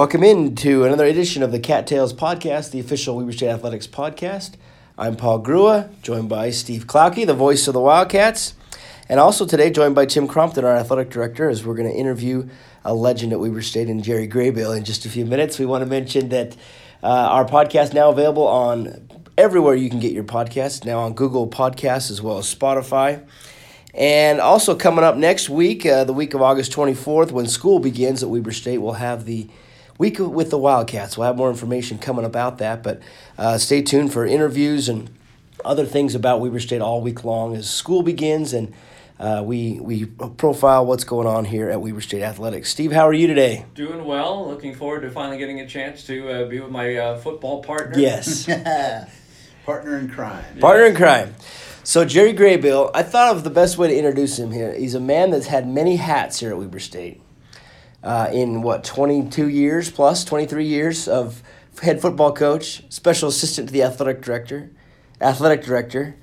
Welcome in to another edition of the Cattails Podcast, the official Weber State Athletics podcast. I'm Paul Grua, joined by Steve Klauke, the voice of the Wildcats, and also today joined by Tim Crompton, our athletic director, as we're going to interview a legend at Weber State and Jerry Graybeal in just a few minutes. We want to mention that uh, our podcast now available on everywhere you can get your podcast, now on Google Podcasts as well as Spotify. And also coming up next week, uh, the week of August 24th, when school begins at Weber State, we'll have the week with the Wildcats. We'll have more information coming about that, but uh, stay tuned for interviews and other things about Weber State all week long as school begins and uh, we we profile what's going on here at Weber State Athletics. Steve, how are you today? Doing well. Looking forward to finally getting a chance to uh, be with my uh, football partner. Yes, partner in crime. Partner in crime. So Jerry Graybeal, I thought of the best way to introduce him here. He's a man that's had many hats here at Weber State uh, in what 22 years plus 23 years of head football coach special assistant to the athletic director athletic director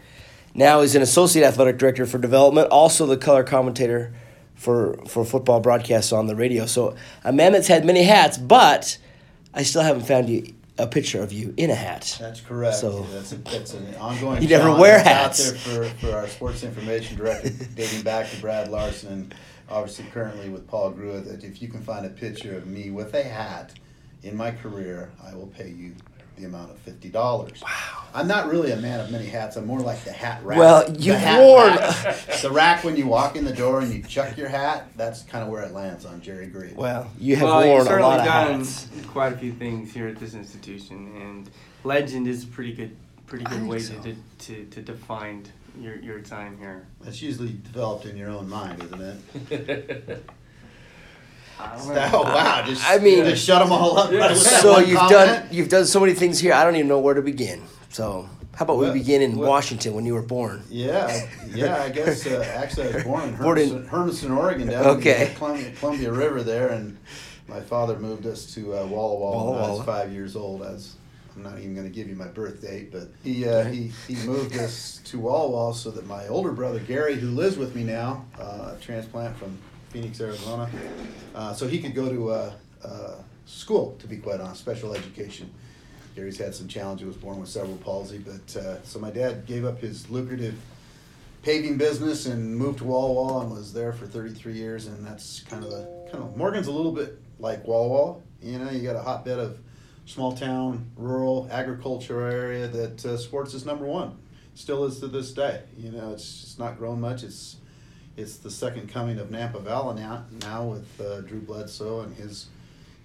now he's an associate athletic director for development also the color commentator for for football broadcasts on the radio so a man that's had many hats but i still haven't found you a picture of you in a hat. That's correct. So that's, a, that's an ongoing. You never wear hats. Out there for, for our sports information director, dating back to Brad Larson obviously currently with Paul Grua, that if you can find a picture of me with a hat in my career, I will pay you the amount of fifty dollars. Wow. I'm not really a man of many hats. I'm more like the hat rack. Well, you've worn the rack when you walk in the door and you chuck your hat. That's kind of where it lands on Jerry Green. Well, you have well, worn a lot of done hats. Quite a few things here at this institution, and legend is a pretty good, pretty good way so. to, to to define your your time here. That's usually developed in your own mind, isn't it? oh wow! Just, I mean, just shut them all up. Yeah. so you've comment? done you've done so many things here. I don't even know where to begin. So how about well, we begin in well, Washington when you were born? Yeah, yeah. I guess uh, actually I was born in Hermiston, Hermiston Oregon, down okay. the Columbia, Columbia, River there, and my father moved us to uh, Walla Walla, Walla when I was five years old. As I'm not even going to give you my birth date, but he uh, he he moved us to Walla Walla so that my older brother Gary, who lives with me now, uh, transplant from Phoenix, Arizona, uh, so he could go to uh, uh, school. To be quite honest, special education. Gary's had some challenges. He was born with cerebral palsy, but uh, so my dad gave up his lucrative paving business and moved to Walla Walla and was there for 33 years. And that's kind of the kind of Morgan's a little bit like Walla Walla. You know, you got a hotbed of small town, rural, agricultural area that uh, sports is number one. Still is to this day. You know, it's just not grown much. It's it's the second coming of Napa Valley now, now with uh, Drew Bledsoe and his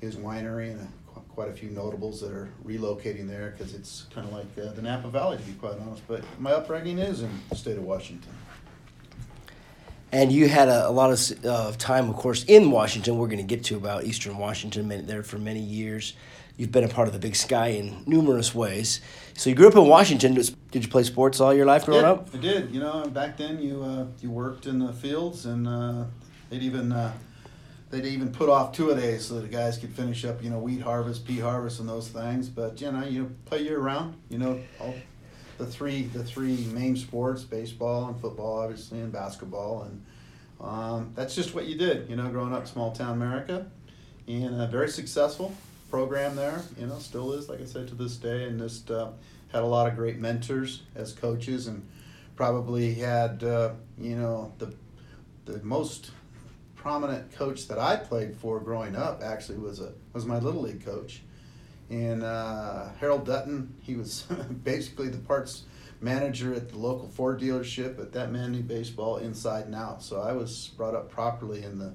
his winery and a, quite a few notables that are relocating there because it's kind of like uh, the Napa Valley, to be quite honest. But my upbringing is in the state of Washington. And you had a, a lot of uh, time, of course, in Washington. We're going to get to about Eastern Washington, there for many years. You've been a part of the Big Sky in numerous ways. So you grew up in Washington. Did you play sports all your life growing yeah, up? I did. You know, back then you uh, you worked in the fields, and uh, they'd even uh, they'd even put off two a days so that the guys could finish up, you know, wheat harvest, pea harvest, and those things. But you know, you play year round. You know, all the three the three main sports: baseball and football, obviously, and basketball, and um, that's just what you did. You know, growing up small town America, and uh, very successful program there. You know, still is, like I said, to this day, and just uh, had a lot of great mentors as coaches, and probably had uh, you know the the most prominent coach that I played for growing up actually was a was my little league coach, and uh, Harold Dutton. He was basically the parts manager at the local Ford dealership, but that man knew baseball inside and out. So I was brought up properly in the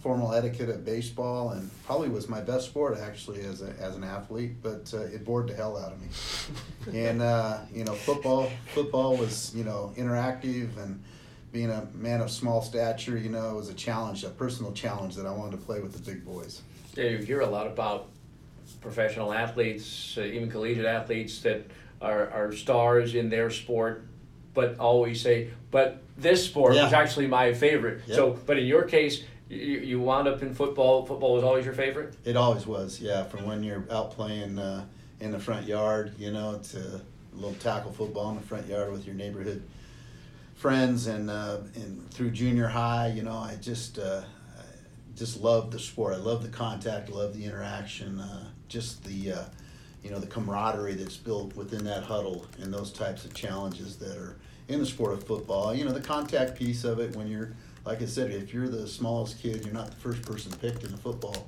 formal etiquette of baseball and probably was my best sport actually as, a, as an athlete but uh, it bored the hell out of me and uh, you know football football was you know interactive and being a man of small stature you know was a challenge a personal challenge that i wanted to play with the big boys yeah you hear a lot about professional athletes uh, even collegiate athletes that are, are stars in their sport but always say but this sport yeah. was actually my favorite yep. so but in your case you, you wound up in football. Football was always your favorite. It always was, yeah. From when you're out playing uh, in the front yard, you know, to a little tackle football in the front yard with your neighborhood friends, and uh, and through junior high, you know, I just uh, just love the sport. I love the contact. I love the interaction. Uh, just the uh, you know the camaraderie that's built within that huddle and those types of challenges that are in the sport of football. You know the contact piece of it when you're like I said, if you're the smallest kid, you're not the first person picked in a football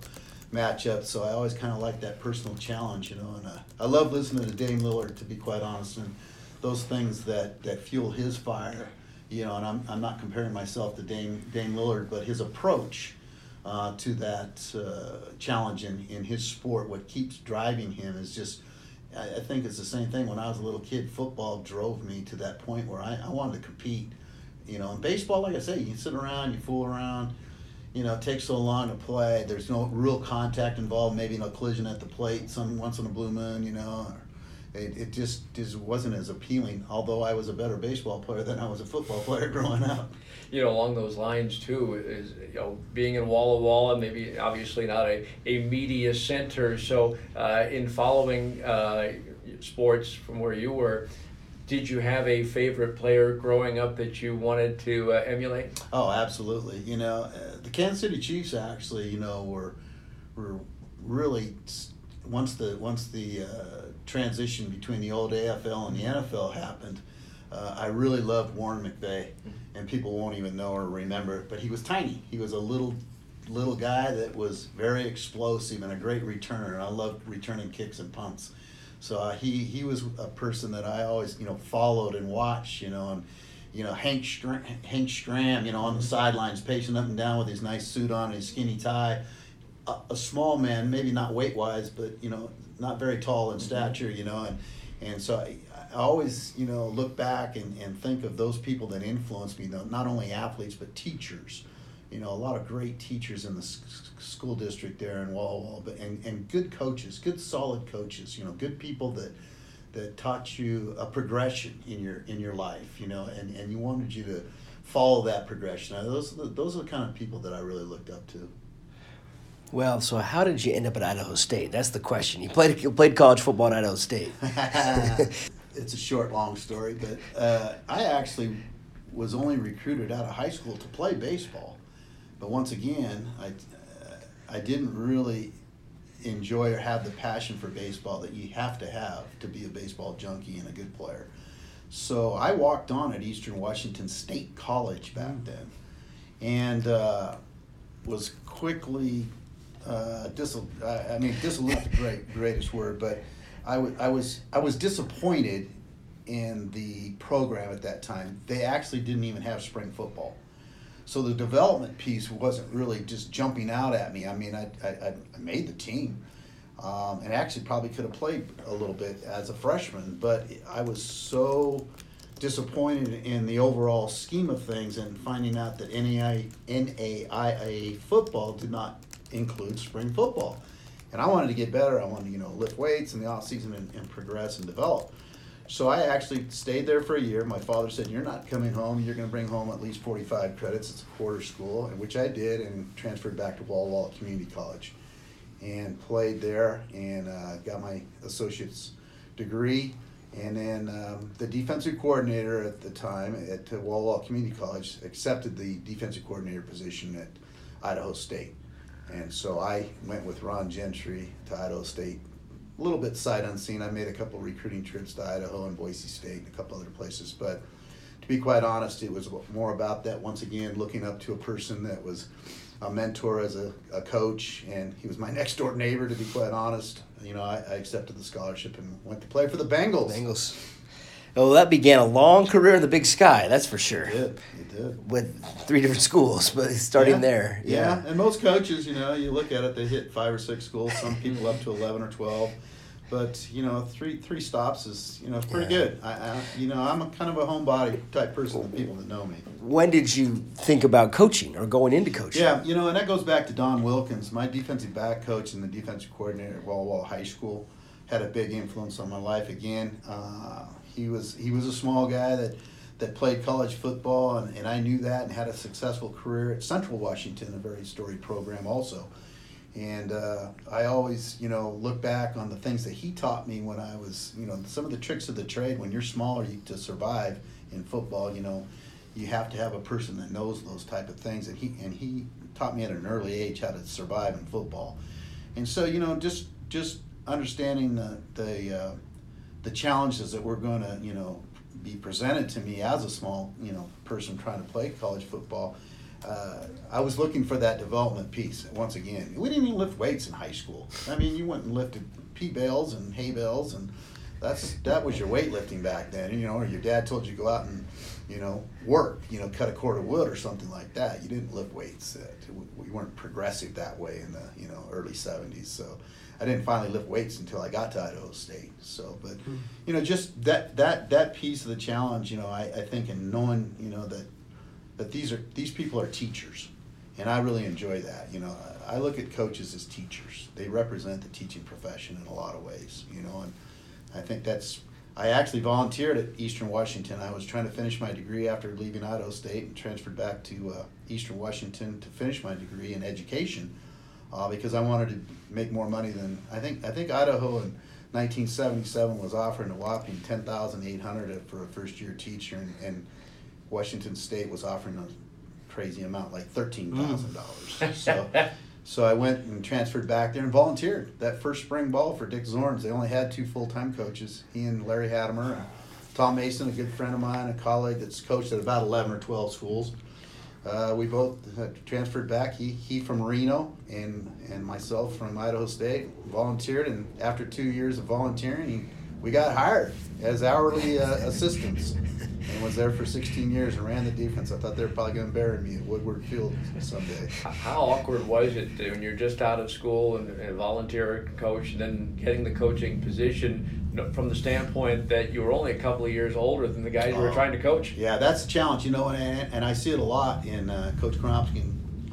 matchup. So I always kind of like that personal challenge, you know. And uh, I love listening to Dame Lillard, to be quite honest, and those things that that fuel his fire, you know. And I'm I'm not comparing myself to Dame Dame Lillard, but his approach. Uh, to that uh, challenge in, in his sport, what keeps driving him is just I, I think it's the same thing. When I was a little kid, football drove me to that point where I, I wanted to compete you know, in baseball, like I say, you sit around, you fool around. You know, it takes so long to play. There's no real contact involved. Maybe no collision at the plate, some once in a blue moon. You know, it, it just just wasn't as appealing. Although I was a better baseball player than I was a football player growing up. You know, along those lines too is you know being in Walla Walla, maybe obviously not a, a media center. So uh, in following uh, sports from where you were, did you have a favorite player growing up that you wanted to uh, emulate? Oh, absolutely. You know, uh, the Kansas City Chiefs actually, you know, were were really once the once the uh, transition between the old AFL and the NFL happened. Uh, I really loved Warren McVea, mm-hmm. and people won't even know or remember, but he was tiny. He was a little little guy that was very explosive and a great returner. I loved returning kicks and punts. So uh, he he was a person that I always you know followed and watched. You know and you know Hank Stram, Hank Stram you know on the sidelines pacing up and down with his nice suit on and his skinny tie. A, a small man, maybe not weight wise, but you know not very tall in mm-hmm. stature. You know and and so I, I always you know look back and, and think of those people that influenced me. Not only athletes but teachers you know, a lot of great teachers in the school district there in Walla Walla, but and, and good coaches, good solid coaches, you know, good people that that taught you a progression in your in your life, you know, and, and you wanted you to follow that progression. Now, those are the, those are the kind of people that I really looked up to. Well, so how did you end up at Idaho State? That's the question. You played you played college football at Idaho State. it's a short, long story, but uh, I actually was only recruited out of high school to play baseball. But once again, I, uh, I didn't really enjoy or have the passion for baseball that you have to have to be a baseball junkie and a good player. So I walked on at Eastern Washington State College back mm. then, and uh, was quickly uh, dis- I mean disillusioned the great greatest word, but I, w- I was I was disappointed in the program at that time. They actually didn't even have spring football. So the development piece wasn't really just jumping out at me. I mean, I, I, I made the team. Um, and actually probably could have played a little bit as a freshman, but I was so disappointed in the overall scheme of things and finding out that NAI, NAIA football did not include spring football. And I wanted to get better. I wanted to, you know, lift weights in the off season and, and progress and develop. So I actually stayed there for a year. My father said, "You're not coming home. You're going to bring home at least 45 credits. It's a quarter school," which I did, and transferred back to Walla Walla Community College, and played there, and uh, got my associate's degree. And then um, the defensive coordinator at the time at Walla Walla Community College accepted the defensive coordinator position at Idaho State. And so I went with Ron Gentry to Idaho State a little bit sight unseen. I made a couple recruiting trips to Idaho and Boise State and a couple other places, but to be quite honest, it was more about that once again, looking up to a person that was a mentor as a, a coach, and he was my next door neighbor, to be quite honest. You know, I, I accepted the scholarship and went to play for the Bengals. Bengals. Well, that began a long career in the Big Sky. That's for sure. It did. It did. With three different schools, but starting yeah. there. Yeah. yeah. and most coaches, you know, you look at it, they hit five or six schools. Some people up to eleven or twelve but you know, three three stops is you know pretty yeah. good. I, I, you know I'm a kind of a homebody type person. The people that know me. When did you think about coaching or going into coaching? Yeah, you know, and that goes back to Don Wilkins, my defensive back coach and the defensive coordinator at Walla Walla High School, had a big influence on my life. Again, uh, he was he was a small guy that that played college football, and, and I knew that, and had a successful career at Central Washington, a very storied program also. And uh, I always, you know, look back on the things that he taught me when I was, you know, some of the tricks of the trade when you're smaller you, to survive in football. You know, you have to have a person that knows those type of things, and he and he taught me at an early age how to survive in football, and so you know just just understanding the the uh, the challenges that we're going to you know be presented to me as a small you know person trying to play college football. Uh, I was looking for that development piece once again. We didn't even lift weights in high school. I mean, you went and lifted pea bales and hay bales, and that's that was your weightlifting back then. You know, or your dad told you to go out and you know work, you know, cut a cord of wood or something like that. You didn't lift weights. Uh, we weren't progressive that way in the you know early '70s. So I didn't finally lift weights until I got to Idaho State. So, but hmm. you know, just that that that piece of the challenge, you know, I, I think in knowing, you know, that that these are these people are teachers, and I really enjoy that. You know, I look at coaches as teachers. They represent the teaching profession in a lot of ways. You know, and I think that's. I actually volunteered at Eastern Washington. I was trying to finish my degree after leaving Idaho State and transferred back to uh, Eastern Washington to finish my degree in education uh, because I wanted to make more money than I think. I think Idaho in 1977 was offering a whopping 10,800 for a first year teacher, and, and, Washington State was offering a crazy amount, like thirteen thousand dollars. Mm. So. So I went and transferred back there and volunteered that first spring ball for Dick Zornes. They only had two full time coaches, he and Larry. And Tom Mason, a good friend of mine, a colleague that's coached at about 11 or 12 schools. Uh, we both transferred back. He he from Reno and and myself from Idaho State. Volunteered, and after two years of volunteering, we got hired as hourly uh, assistants and was there for 16 years and ran the defense. I thought they were probably going to bury me at Woodward Field someday. How awkward was it when you're just out of school and, and volunteer coach, and then getting the coaching position? from the standpoint that you were only a couple of years older than the guys you were oh. trying to coach. Yeah, that's a challenge, you know, and, and I see it a lot. And uh, Coach Kromp can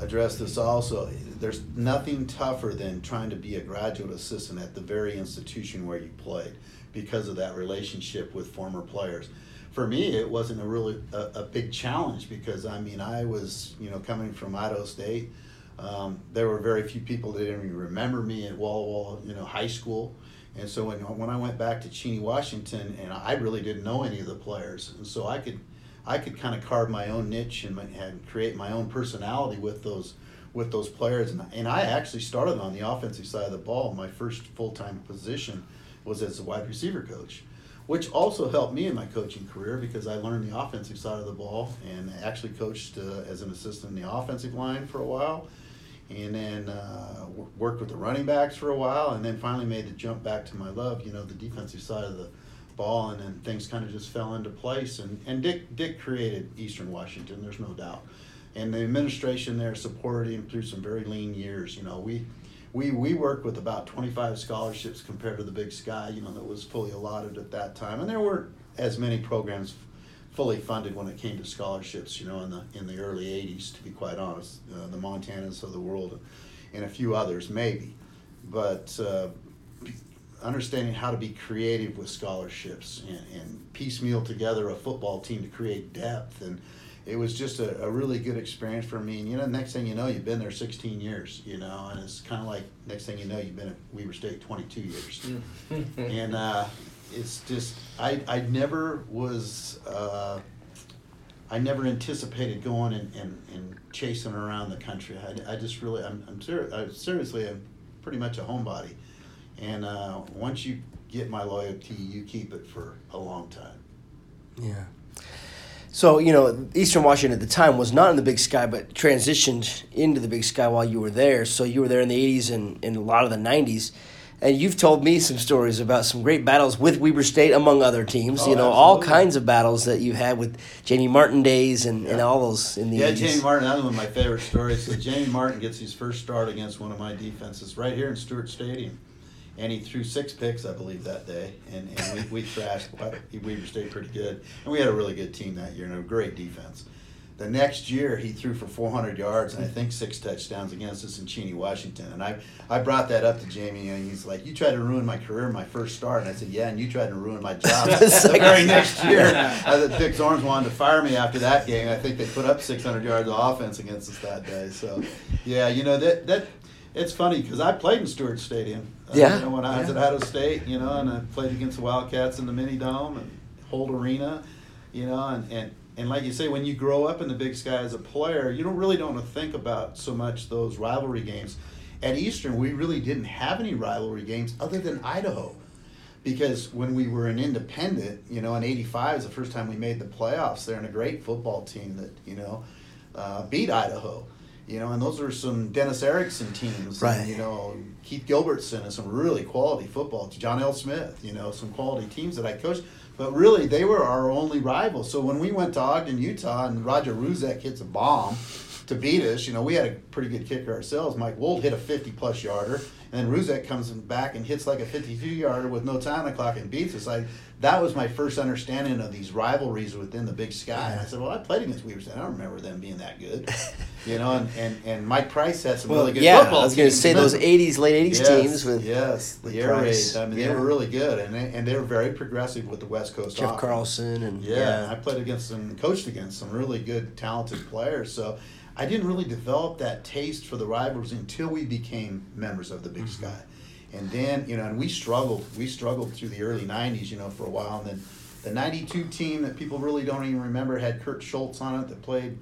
address this also. There's nothing tougher than trying to be a graduate assistant at the very institution where you played because of that relationship with former players for me, it wasn't a really a, a, big challenge because I mean I was you know coming from Idaho State. Um, there were very few people that didn't even remember me at Walla Walla, you know, high school. And so when, when I went back to Cheney, Washington, and I really didn't know any of the players, and so I could I could kind of carve my own niche and, my, and create my own personality with those with those players. And, and I actually started on the offensive side of the ball. My first full time position was as a wide receiver coach which also helped me in my coaching career because I learned the offensive side of the ball and actually coached uh, as an assistant in the offensive line for a while and then uh, worked with the running backs for a while and then finally made the jump back to my love, you know, the defensive side of the ball and then things kind of just fell into place and, and Dick, Dick created Eastern Washington, there's no doubt. And the administration there supported him through some very lean years. You know, we we we worked with about 25 scholarships compared to the Big Sky, you know, that was fully allotted at that time, and there weren't as many programs fully funded when it came to scholarships, you know, in the in the early 80s. To be quite honest, uh, the Montanas of the world, and a few others maybe, but. Uh, understanding how to be creative with scholarships and, and piecemeal together a football team to create depth and it was just a, a really good experience for me. And you know, next thing you know, you've been there 16 years, you know, and it's kind of like next thing you know, you've been at Weber State 22 years. and uh, it's just, I, I never was, uh, I never anticipated going and, and, and chasing around the country. I, I just really, I'm, I'm ser- I, seriously, I'm pretty much a homebody. And uh, once you get my loyalty, you keep it for a long time. Yeah. So, you know, Eastern Washington at the time was not in the Big Sky, but transitioned into the Big Sky while you were there. So you were there in the 80s and, and a lot of the 90s. And you've told me some stories about some great battles with Weber State, among other teams. Oh, you know, absolutely. all kinds of battles that you had with Jamie Martin days and, yeah. and all those in the yeah, 80s. Jamie Martin, that's one of my favorite stories. So Jamie Martin gets his first start against one of my defenses right here in Stewart Stadium and he threw six picks, I believe, that day, and, and we, we thrashed Weber State pretty good, and we had a really good team that year and a great defense. The next year, he threw for 400 yards and I think six touchdowns against us in Cheney, Washington. And I, I brought that up to Jamie, and he's like, "You tried to ruin my career, my first start." And I said, "Yeah, and you tried to ruin my job." the very next year, I think Dick Zornes wanted to fire me after that game. I think they put up 600 yards of offense against us that day. So, yeah, you know that that it's funny because I played in Stewart Stadium. Uh, yeah. You know, when I was yeah. at Idaho State, you know, and I played against the Wildcats in the mini dome and Holt Arena, you know, and, and and like you say, when you grow up in the Big Sky as a player, you don't really don't think about so much those rivalry games. At Eastern, we really didn't have any rivalry games other than Idaho, because when we were an independent, you know, in '85 is the first time we made the playoffs. They're in a great football team that you know uh, beat Idaho. You know, and those are some Dennis Erickson teams. Right. And, you know, Keith Gilbertson and some really quality football. John L. Smith, you know, some quality teams that I coached. But really, they were our only rivals. So when we went to Ogden, Utah, and Roger Ruzek hits a bomb to beat us, you know, we had a pretty good kicker ourselves. Mike Wold hit a 50 plus yarder, and then Ruzek comes back and hits like a 52 yarder with no time on the clock and beats us. Like that was my first understanding of these rivalries within the Big Sky. And I said, well, I played against Weber State. I don't remember them being that good, you know. And, and, and Mike Price had some well, really good yeah, football. I was going to say those '80s, late '80s yes, teams with yes, with the air raid. Price. I mean, Yeah. they were really good, and they, and they were very progressive with the West Coast. Jeff offense. Carlson and Yeah, I played against some, coached against some really good, talented players. So I didn't really develop that taste for the rivals until we became members of the Big Mm-hmm. Sky. And then, you know, and we struggled. We struggled through the early '90s, you know, for a while. And then the '92 team that people really don't even remember had Kurt Schulz on it that played,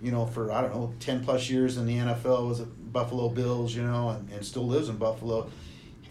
you know, for I don't know, 10 plus years in the NFL. Was at Buffalo Bills, you know, and, and still lives in Buffalo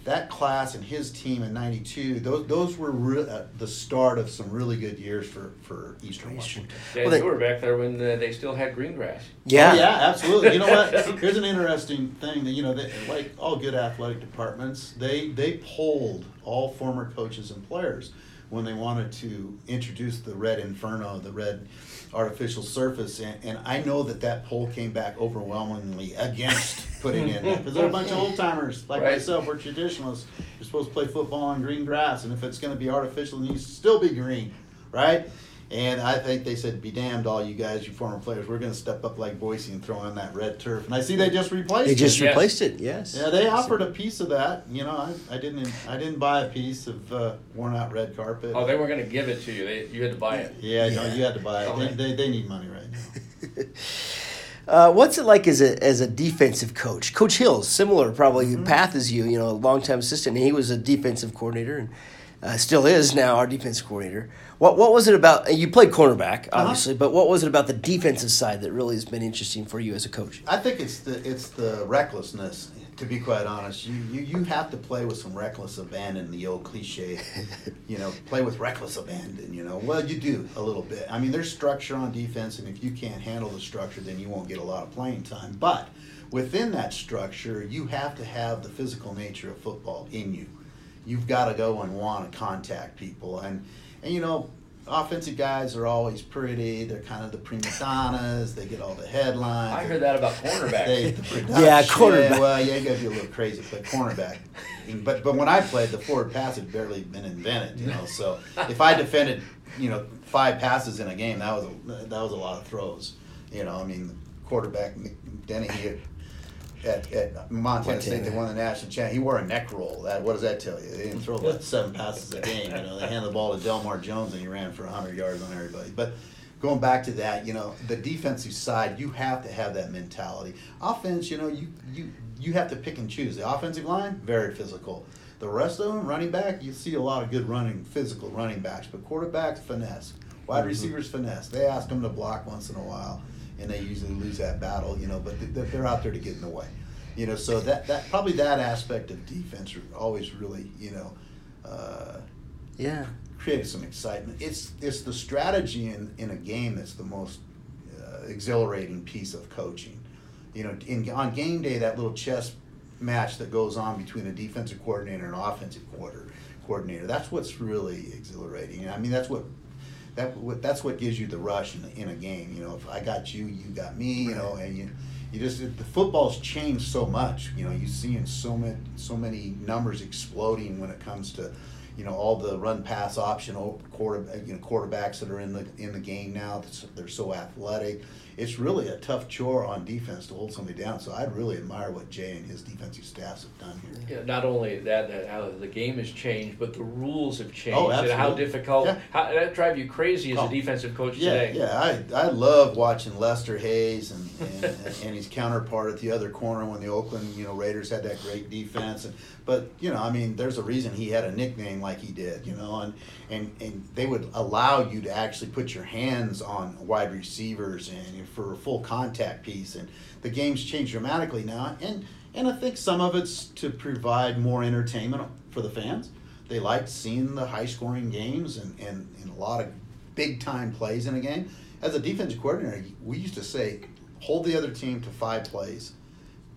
that class and his team in '92, those those were re- uh, the start of some really good years for for Eastern Washington. Yeah, Well, they- you were back there when uh, they still had green grass. yeah, Oh, yeah, absolutely. You know what? Here's an interesting thing that you know, that, like all good athletic departments, they they polled all former coaches and players when they wanted to introduce the red inferno, the red artificial surface, and, and I know that that poll came back overwhelmingly against putting in that because they're a bunch of old timers like Right. myself. We're traditionalists. You're supposed to play football on green grass, and if it's going to be artificial, it needs to still be green, right? And I think they said, "Be damned, all you guys, you former players. We're going to step up like Boise and throw in that red turf." And I see they just replaced it. they just it. Yes. replaced it. Yes. Yeah, they offered a piece of that. You know, I, I didn't I didn't buy a piece of uh, worn out red carpet. Oh, they were going to give it to you. They, you had to buy it. yeah, no, you had to buy it. Okay. They, they, they need money right now. Uh, what's it like as a as a defensive coach? Coach Hills, similar probably Mm-hmm. path as you. You know, a longtime assistant. He was a defensive coordinator and uh, still is now our defensive coordinator. What what was it about? You played cornerback, Uh-huh. obviously, but what was it about the defensive side that really has been interesting for you as a coach? I think it's the it's the recklessness. To be quite honest, you, you, you have to play with some reckless abandon. The old cliche, you know, play with reckless abandon. You know, well, you do a little bit. I mean, there's structure on defense, and if you can't handle the structure, then you won't get a lot of playing time. But within that structure, you have to have the physical nature of football in you. You've got to go and want to contact people, and and you know, offensive guys are always pretty. They're kind of the prima donnas. They get all the headlines. I heard that about cornerbacks. They, the Yeah, cornerback. Well, yeah, you got to be a little crazy but play cornerback. But but when I played, the forward pass had barely been invented, you know. So if I defended, you know, five passes in a game, that was a, that was a lot of throws. You know, I mean, quarterback Denny at, at, Montana State, they won the national champ. He wore a neck roll. That what does that tell you? They didn't throw about seven passes a game. You know, they handed the ball to Delmar Jones and he ran for hundred yards on everybody. But going back to that, you know, the defensive side, you have to have that mentality. Offense, you know, you you you have to pick and choose. The offensive line, very physical. The rest of them, running back, you see a lot of good running, physical running backs, but quarterbacks, finesse. Wide mm-hmm. receivers, finesse. They ask them to block once in a while, and they usually lose that battle, you know, but they- they're out there to get in the way. You know, so that, that probably that aspect of defense always really, you know, uh, Yeah. created some excitement. It's it's the strategy in, in a game that's the most uh, exhilarating piece of coaching. You know, in, on game day, that little chess match that goes on between a defensive coordinator and an offensive quarter, coordinator. That's what's really exhilarating. I mean, that's what that that's what gives you the rush in, in a game. You know, if I got you, you got me. You know, and you you just the football's changed so much. You know, you see in so many so many numbers exploding when it comes to you know all the run pass option quarter you know quarterbacks that are in the in the game now. That's, they're so athletic. It's really a tough chore on defense to hold somebody down. So I'd really admire what Jay and his defensive staffs have done here. Yeah, not only that, that how the game has changed, but the rules have oh, changed Oh, and how difficult. Yeah. How, that drive you crazy as Oh. a defensive coach Yeah, today. yeah, I, I love watching Lester Hayes and, and, and his counterpart at the other corner when the Oakland you know Raiders had that great defense. And, but you know, I mean, there's a reason he had a nickname like he did, you know, and, and, and they would allow you to actually put your hands on wide receivers and for a full contact piece. And the game's changed dramatically now. And, and I think some of it's to provide more entertainment for the fans. They liked seeing the high scoring games and, and, and a lot of big time plays in a game. As a defensive coordinator, we used to say, hold the other team to five plays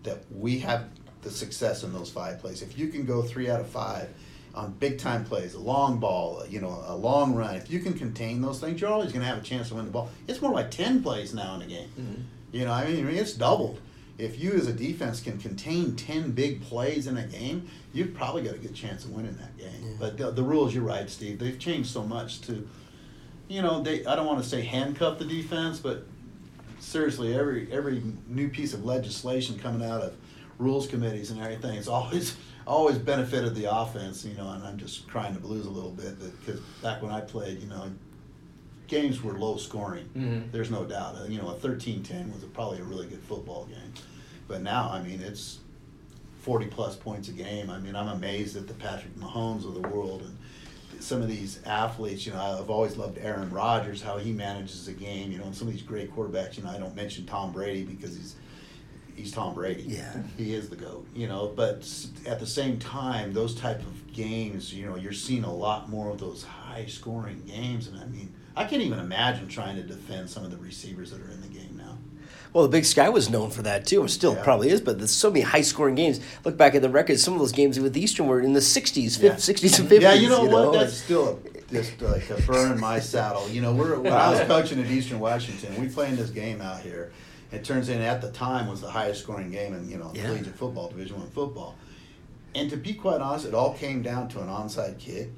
that we have the success in those five plays. If you can go three out of five on big time plays, a long ball, you know, a long run, if you can contain those things, you're always going to have a chance to win the ball. It's more like 10 plays now in a game. Mm-hmm. You know, I mean, I mean, it's doubled. If you as a defense can contain 10 big plays in a game, you've probably got a good chance of winning that game. Yeah. But the, the rules, you're right, Steve, they've changed so much to, you know, they I don't want to say handcuff the defense, but seriously, every every new piece of legislation coming out of rules committees and everything, it's always always benefited the offense. You know, and I'm just crying the blues a little bit because back when I played, you know, games were low scoring. Mm-hmm. There's no doubt. Uh, you know, a 13-10 was a, probably a really good football game, but now I mean it's 40 plus points a game. I mean, I'm amazed at the Patrick Mahomes of the world and some of these athletes, you know, I've always loved Aaron Rodgers, how he manages a game, you know, and some of these great quarterbacks, you know, I don't mention Tom Brady because he's he's Tom Brady. Yeah. He is the GOAT, you know, but at the same time, those type of games, you know, you're seeing a lot more of those high scoring games. And I mean, I can't even imagine trying to defend some of the receivers that are in the game now. Well, the Big Sky was known for that too, and still yeah. probably is. But there's so many high scoring games. Look back at the records; some of those games with Eastern were in the '60s, yeah. '60s and '50s. Yeah, you know you what? Know? That's still just like a burn in my saddle. You know, we're when I was coaching at Eastern Washington, we playing this game out here it turns in at the time was the highest scoring game in you know yeah. collegiate football, Division One football. And to be quite honest, it all came down to an onside kick,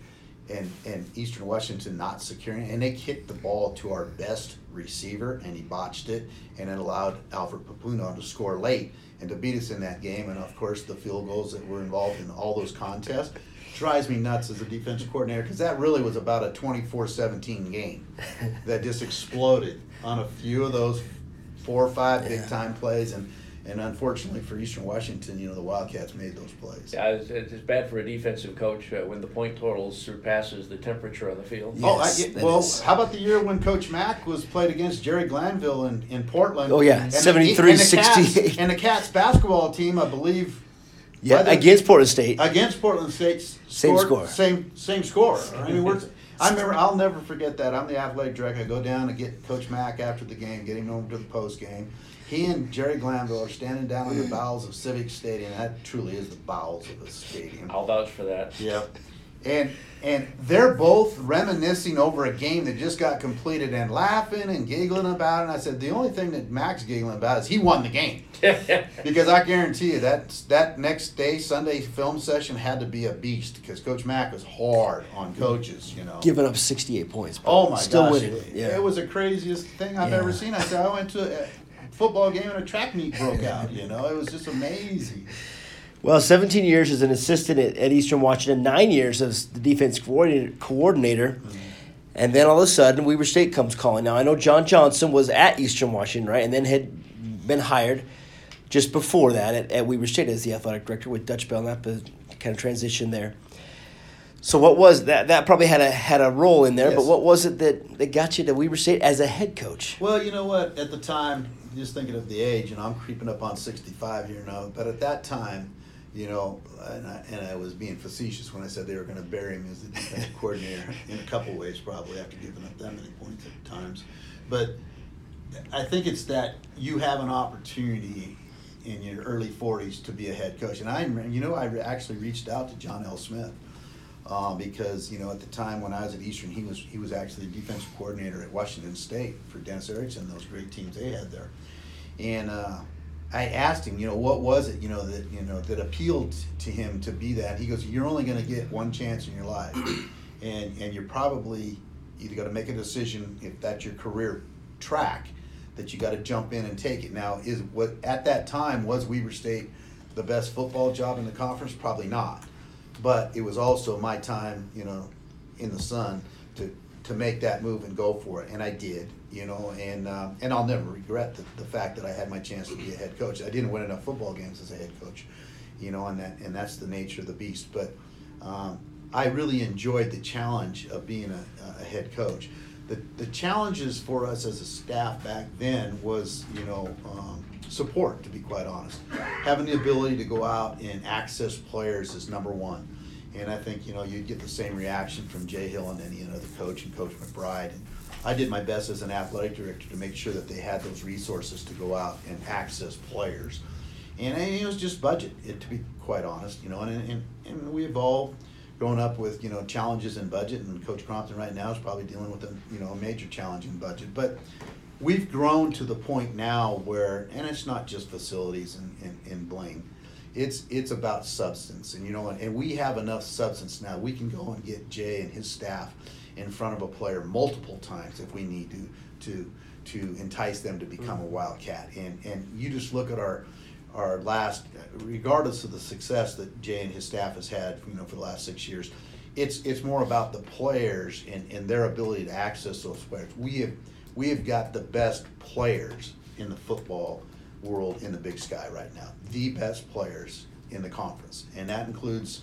and and Eastern Washington not securing, and they kicked the ball to our best receiver, and he botched it, and it allowed Alfred Pupunu to score late and to beat us in that game. And of course, the field goals that were involved in all those contests drives me nuts as a defensive coordinator because that really was about a 24-17 game that just exploded on a few of those four or five big time plays, and and unfortunately for Eastern Washington, you know the Wildcats made those plays. Yeah, it's, it's bad for a defensive coach uh, when the point total surpasses the temperature of the field. Yes, oh, I, well, is. how about the year when Coach Mack was played against Jerry Glanville in, in Portland? Oh yeah, 73 68. And the Cats basketball team, I believe. Yeah, against Portland State. Against Portland State. Same score. Same same score. I mean, we're I remember. I'll never forget that. I'm the athletic director. I go down and get Coach Mack after the game, get him over to the post game. He and Jerry Glanville are standing down in the mm. bowels of Civic Stadium. That truly is the bowels of a stadium. I'll vouch for that. Yep. And and they're both reminiscing over a game that just got completed and laughing and giggling about it. And I said the only thing that Max giggling about is he won the game because I guarantee you that that next day Sunday film session had to be a beast because Coach Mack was hard on coaches. You know, giving up sixty eight points. oh my still gosh, winning. It, yeah. it was the craziest thing I've yeah. ever seen. I said I went to a football game and a track meet broke out. You know, it was just amazing. Well, 17 years as an assistant at, at Eastern Washington, nine years as the defense coordinator. coordinator. Mm-hmm. And then all of a sudden, Weber State comes calling. Now, I know John Johnson was at Eastern Washington, right? And then had been hired just before that at, at Weber State as the athletic director with Dutch Belknap, kind of transition there. So what was that? That probably had a had a role in there. Yes. But what was it that, that got you to Weber State as a head coach? Well, you know what? At the time, just thinking of the age, and I'm creeping up on 65 here now. But at that time, you know, and I, and I was being facetious when I said they were going to bury him as the defensive coordinator in a couple ways, probably after giving up that many points at times. But I think it's that you have an opportunity in your early 40s to be a head coach. And I, you know, I actually reached out to John L. Smith uh, because you know at the time when I was at Eastern, he was he was actually the defensive coordinator at Washington State for Dennis Erickson, those great teams they had there, and. Uh, I asked him, you know, what was it, you know, that you know that appealed to him to be that. He goes, you're only going to get one chance in your life, and and you're probably either going to make a decision if that's your career track that you got to jump in and take it. Now, is what at that time was Weber State the best football job in the conference? Probably not, but it was also my time, you know, in the sun to to make that move and go for it, and I did you know, and uh, and I'll never regret the, the fact that I had my chance to be a head coach. I didn't win enough football games as a head coach, you know, and that and that's the nature of the beast. But um, I really enjoyed the challenge of being a, a head coach. The, the challenges for us as a staff back then was, you know, um, support, to be quite honest. Having the ability to go out and access players is number one. And I think, you know, you'd get the same reaction from Jay Hill and any other coach and Coach McBride. And I did my best as an athletic director to make sure that they had those resources to go out and access players. And it was just budget, it, to be quite honest, you know, and, and, and we evolved growing up with, you know, challenges in budget and Coach Crompton right now is probably dealing with a, you know, a major challenge in budget. But we've grown to the point now where, and it's not just facilities and, and, and bling, it's it's about substance, and you know, and, and we have enough substance now. We can go and get Jay and his staff in front of a player multiple times if we need to to to entice them to become a mm-hmm. wildcat. And and you just look at our our last, regardless of the success that Jay and his staff has had, you know, for the last six years, it's it's more about the players and, and their ability to access those players. We have we have got the best players in the football world in the Big Sky right now. The best players in the conference, and that includes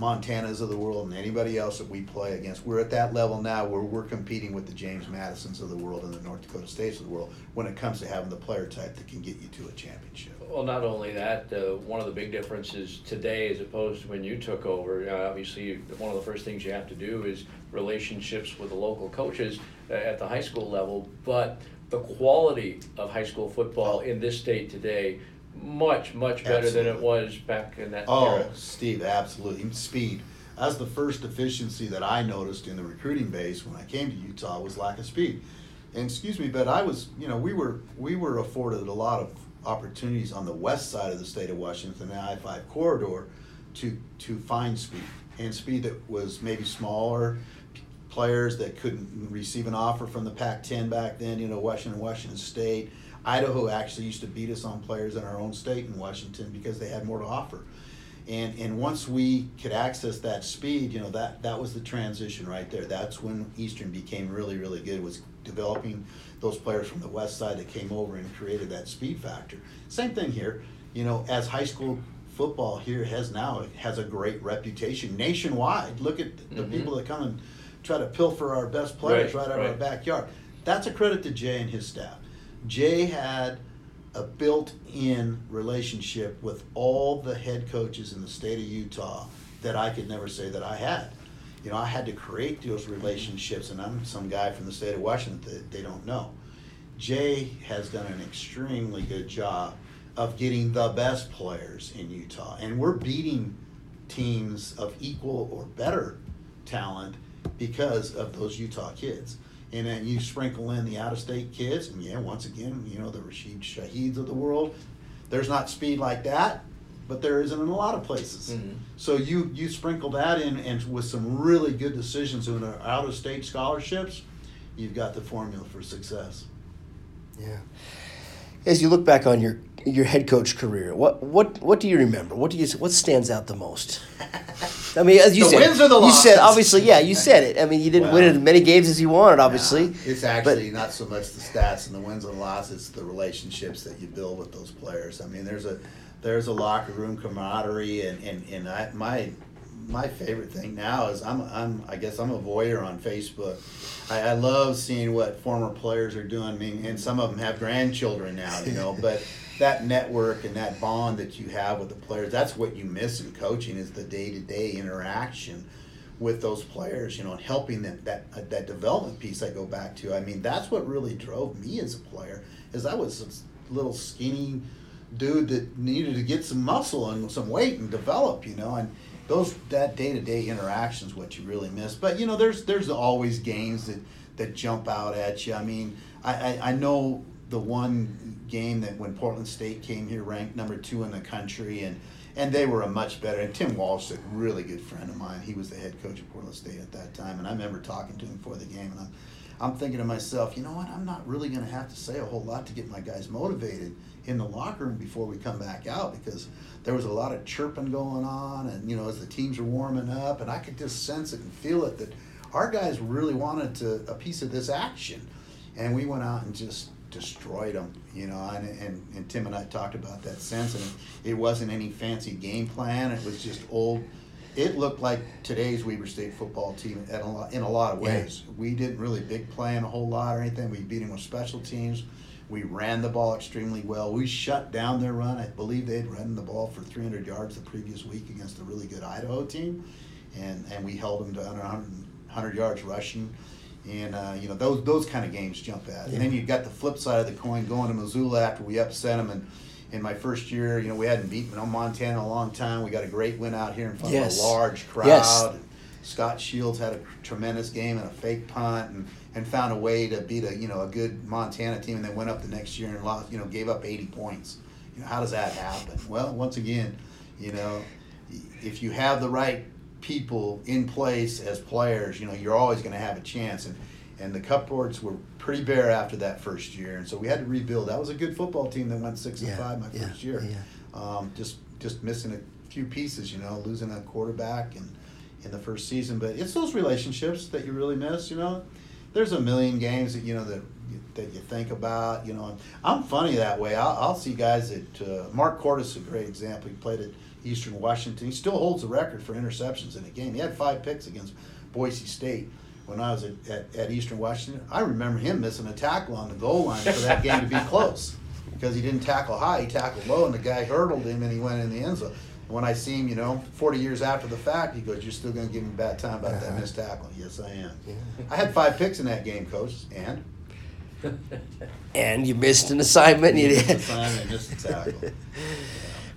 Montanas of the world and anybody else that we play against. We're at that level now where we're competing with the James Madisons of the world and the North Dakota States of the world when it comes to having the player type that can get you to a championship. Well, not only that, uh, one of the big differences today as opposed to when you took over, uh, obviously, one of the first things you have to do is relationships with the local coaches uh, at the high school level. But the quality of high school football oh. in this state today much much better absolutely. than it was back in that oh era. steve absolutely. Speed. That's the first deficiency that i noticed in the recruiting base when i came to utah was lack of speed. And excuse me but i was you know we were we were afforded a lot of opportunities on the west side of the state of washington the i-5 corridor to to find speed. And speed that was maybe smaller players that couldn't receive an offer from the Pac-10 back then. You know, Washington, Washington State, Idaho actually used to beat us on players in our own state in Washington because they had more to offer. And and once we could access that speed, you know, that that was the transition right there. That's when Eastern became really really good. Was developing those players from the west side that came over and created that speed factor. Same thing here. You know, as high school football here has now has a great reputation nationwide. Look at the mm-hmm. people that come and try to pilfer our best players right, right out right. of our backyard. That's a credit to Jay and his staff. Jay had a built-in relationship with all the head coaches in the state of Utah that I could never say that I had. You know, I had to create those relationships, and I'm some guy from the state of Washington that they don't know. Jay has done an extremely good job of getting the best players in Utah, and we're beating teams of equal or better talent because of those Utah kids. And then you sprinkle in the out of state kids, and yeah, once again, you know, the Rashid Shaheeds of the world. There's not speed like that, but there isn't in a lot of places. Mm-hmm. So you you sprinkle that in, and with some really good decisions in our out of state scholarships, you've got the formula for success. Yeah. As you look back on your your head coach career, what what what do you remember? What do you what stands out the most? I mean, as you the said, wins or the you said obviously, yeah, you said it. I mean, you didn't well, win as many games as you wanted, obviously. Nah, it's actually but, not so much the stats and the wins and losses; it's the relationships that you build with those players. I mean, there's a there's a locker room camaraderie, and and and I, my my favorite thing now is I'm I'm I guess I'm a voyeur on Facebook. I, I love seeing what former players are doing. I mean, and some of them have grandchildren now, you know, but that network and that bond that you have with the players that's what you miss in coaching is the day-to-day interaction with those players you know and helping them that uh, that development piece i go back to i mean that's what really drove me as a player is i was a little skinny dude that needed to get some muscle and some weight and develop you know and those that day-to-day interaction is what you really miss. But you know there's there's always games that that jump out at you. I mean i i, I know the one game that when Portland State came here ranked number two in the country and and they were a much better and Tim Walsh a really good friend of mine he was the head coach of Portland State at that time and I remember talking to him before the game and I'm I'm thinking to myself you know what? I'm not really going to have to say a whole lot to get my guys motivated in the locker room before we come back out because there was a lot of chirping going on and you know as the teams were warming up and I could just sense it and feel it that our guys really wanted to a piece of this action and we went out and just destroyed them, you know. And, and, and Tim and I talked about that sense, and it wasn't any fancy game plan. It was just old it looked like today's Weber State football team a lot, in a lot of ways. Yeah. We didn't really big play in a whole lot or anything. We beat them with special teams. We ran the ball extremely well. We shut down their run. I believe they had run the ball for 300 yards the previous week against a really good Idaho team, and and we held them to under 100, 100 yards rushing. And uh, you know those those kind of games jump at. Yeah. And then you've got the flip side of the coin going to Missoula after we upset them and in my first year, you know, we hadn't beaten on Montana in a long time. We got a great win out here in front yes. of a large crowd. Yes. Scott Shields had a tremendous game and a fake punt and, and found a way to beat a you know a good Montana team and then went up the next year and lost you know gave up 80 points. You know how does that happen? Well, once again, you know, if you have the right people in place as players, you know you're always going to have a chance. And and the cupboards were pretty bare after that first year, and so we had to rebuild. That was a good football team that went six yeah, and five my yeah, first year. Yeah. Um, just just missing a few pieces, you know, losing a quarterback and in the first season. But it's those relationships that you really miss. You know, there's a million games that you know that that you think about. You know, I'm funny that way. I'll, I'll see guys that uh, Mark Cordes is a great example. He played at Eastern Washington. He still holds the record for interceptions in a game. He had five picks against Boise State when I was at, at, at, Eastern Washington, I remember him missing a tackle on the goal line for that game to be close because he didn't tackle high, he tackled low, and the guy hurdled him and he went in the end zone. When I see him, you know, 40 years after the fact, he goes, You're still going to give me a bad time about uh-huh. that missed tackle? Yes, I am. Yeah. I had five picks in that game, coach, and? and you missed an assignment. You missed an assignment, missed a tackle.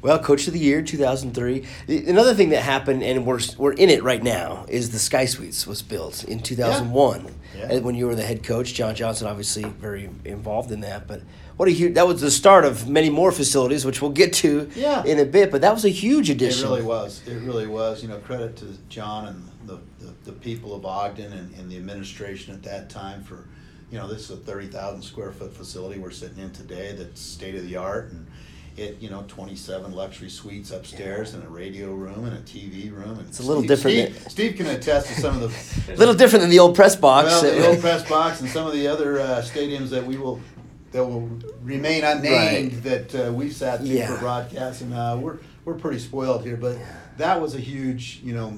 Well, Coach of the Year, 2003. Another thing that happened, and we're, we're in it right now, is the Sky Suites was built in 2001. Yeah. Yeah. When you were the head coach, John Johnson obviously very involved in that. But what a huge, that was the start of many more facilities, which we'll get to yeah. in a bit. But that was a huge addition. It really was. It really was. You know, credit to John and the, the, the people of Ogden and, and the administration at that time for, you know, this is a 30,000 square foot facility we're sitting in today that's state of the art. And, it you know 27 luxury suites upstairs and a radio room and a TV room. And it's a little Steve, different. Steve, Steve, can attest to some of the. a little different than the old press box. Well, the old press box and some of the other uh, stadiums that we will that will remain unnamed right. that uh, we've sat through yeah. for broadcast, and uh, we're we're pretty spoiled here. But that was a huge you know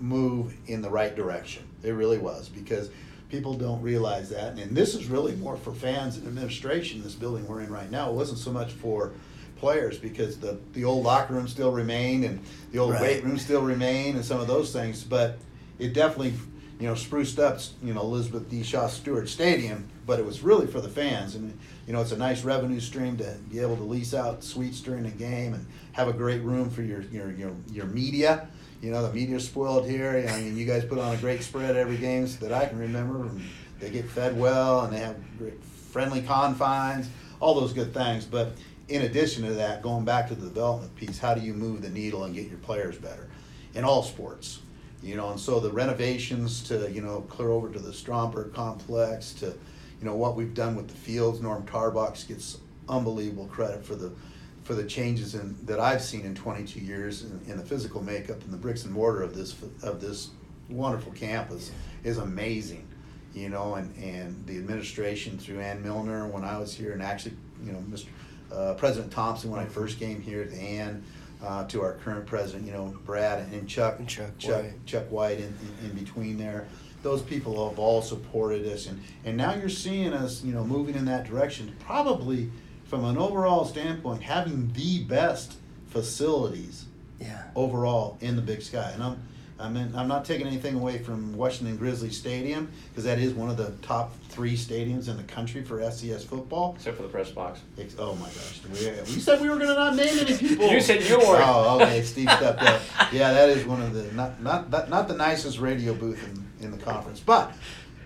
move in the right direction. It really was because people don't realize that, and this is really more for fans and administration. This building we're in right now. It wasn't so much for players because the, the old locker room still remained and the old right. weight room still remained and some of those things. But it definitely, you know, spruced up, you know, Elizabeth Dee Shaw Stewart Stadium. But it was really for the fans, and you know, it's a nice revenue stream to be able to lease out suites during the game and have a great room for your your your, your media. You know, the media's spoiled here. I mean, you guys put on a great spread every game so that I can remember. And they get fed well, and they have great friendly confines, all those good things. But in addition to that, going back to the development piece, how do you move the needle and get your players better in all sports? You know, and so the renovations to, you know, clear over to the Stromberg complex to, you know, what we've done with the fields. Norm Tarbox gets unbelievable credit for the for the changes in that I've seen in 22 years in, in the physical makeup and the bricks and mortar of this of this wonderful campus is amazing. You know, and, and the administration through Ann Millner when I was here, and actually, you know, Mr uh, President Thompson when I first came here, to Ann, uh, to our current president, you know, Brad and Chuck, and Chuck, Chuck, Wight, Chuck Wight in, in, in, between there. Those people have all supported us, and, and now you're seeing us, you know, moving in that direction. Probably from an overall standpoint, having the best facilities, yeah. overall in the Big Sky, and I'm I mean, I'm not taking anything away from Washington Grizzly Stadium because that is one of the top three stadiums in the country for FCS football. Except for the press box. It's, oh my gosh, we, we said we were going to not name any people. you said you were. Oh, okay. Steve stepped up. Yeah, that is one of the not not not, not the nicest radio booth in, in the conference. But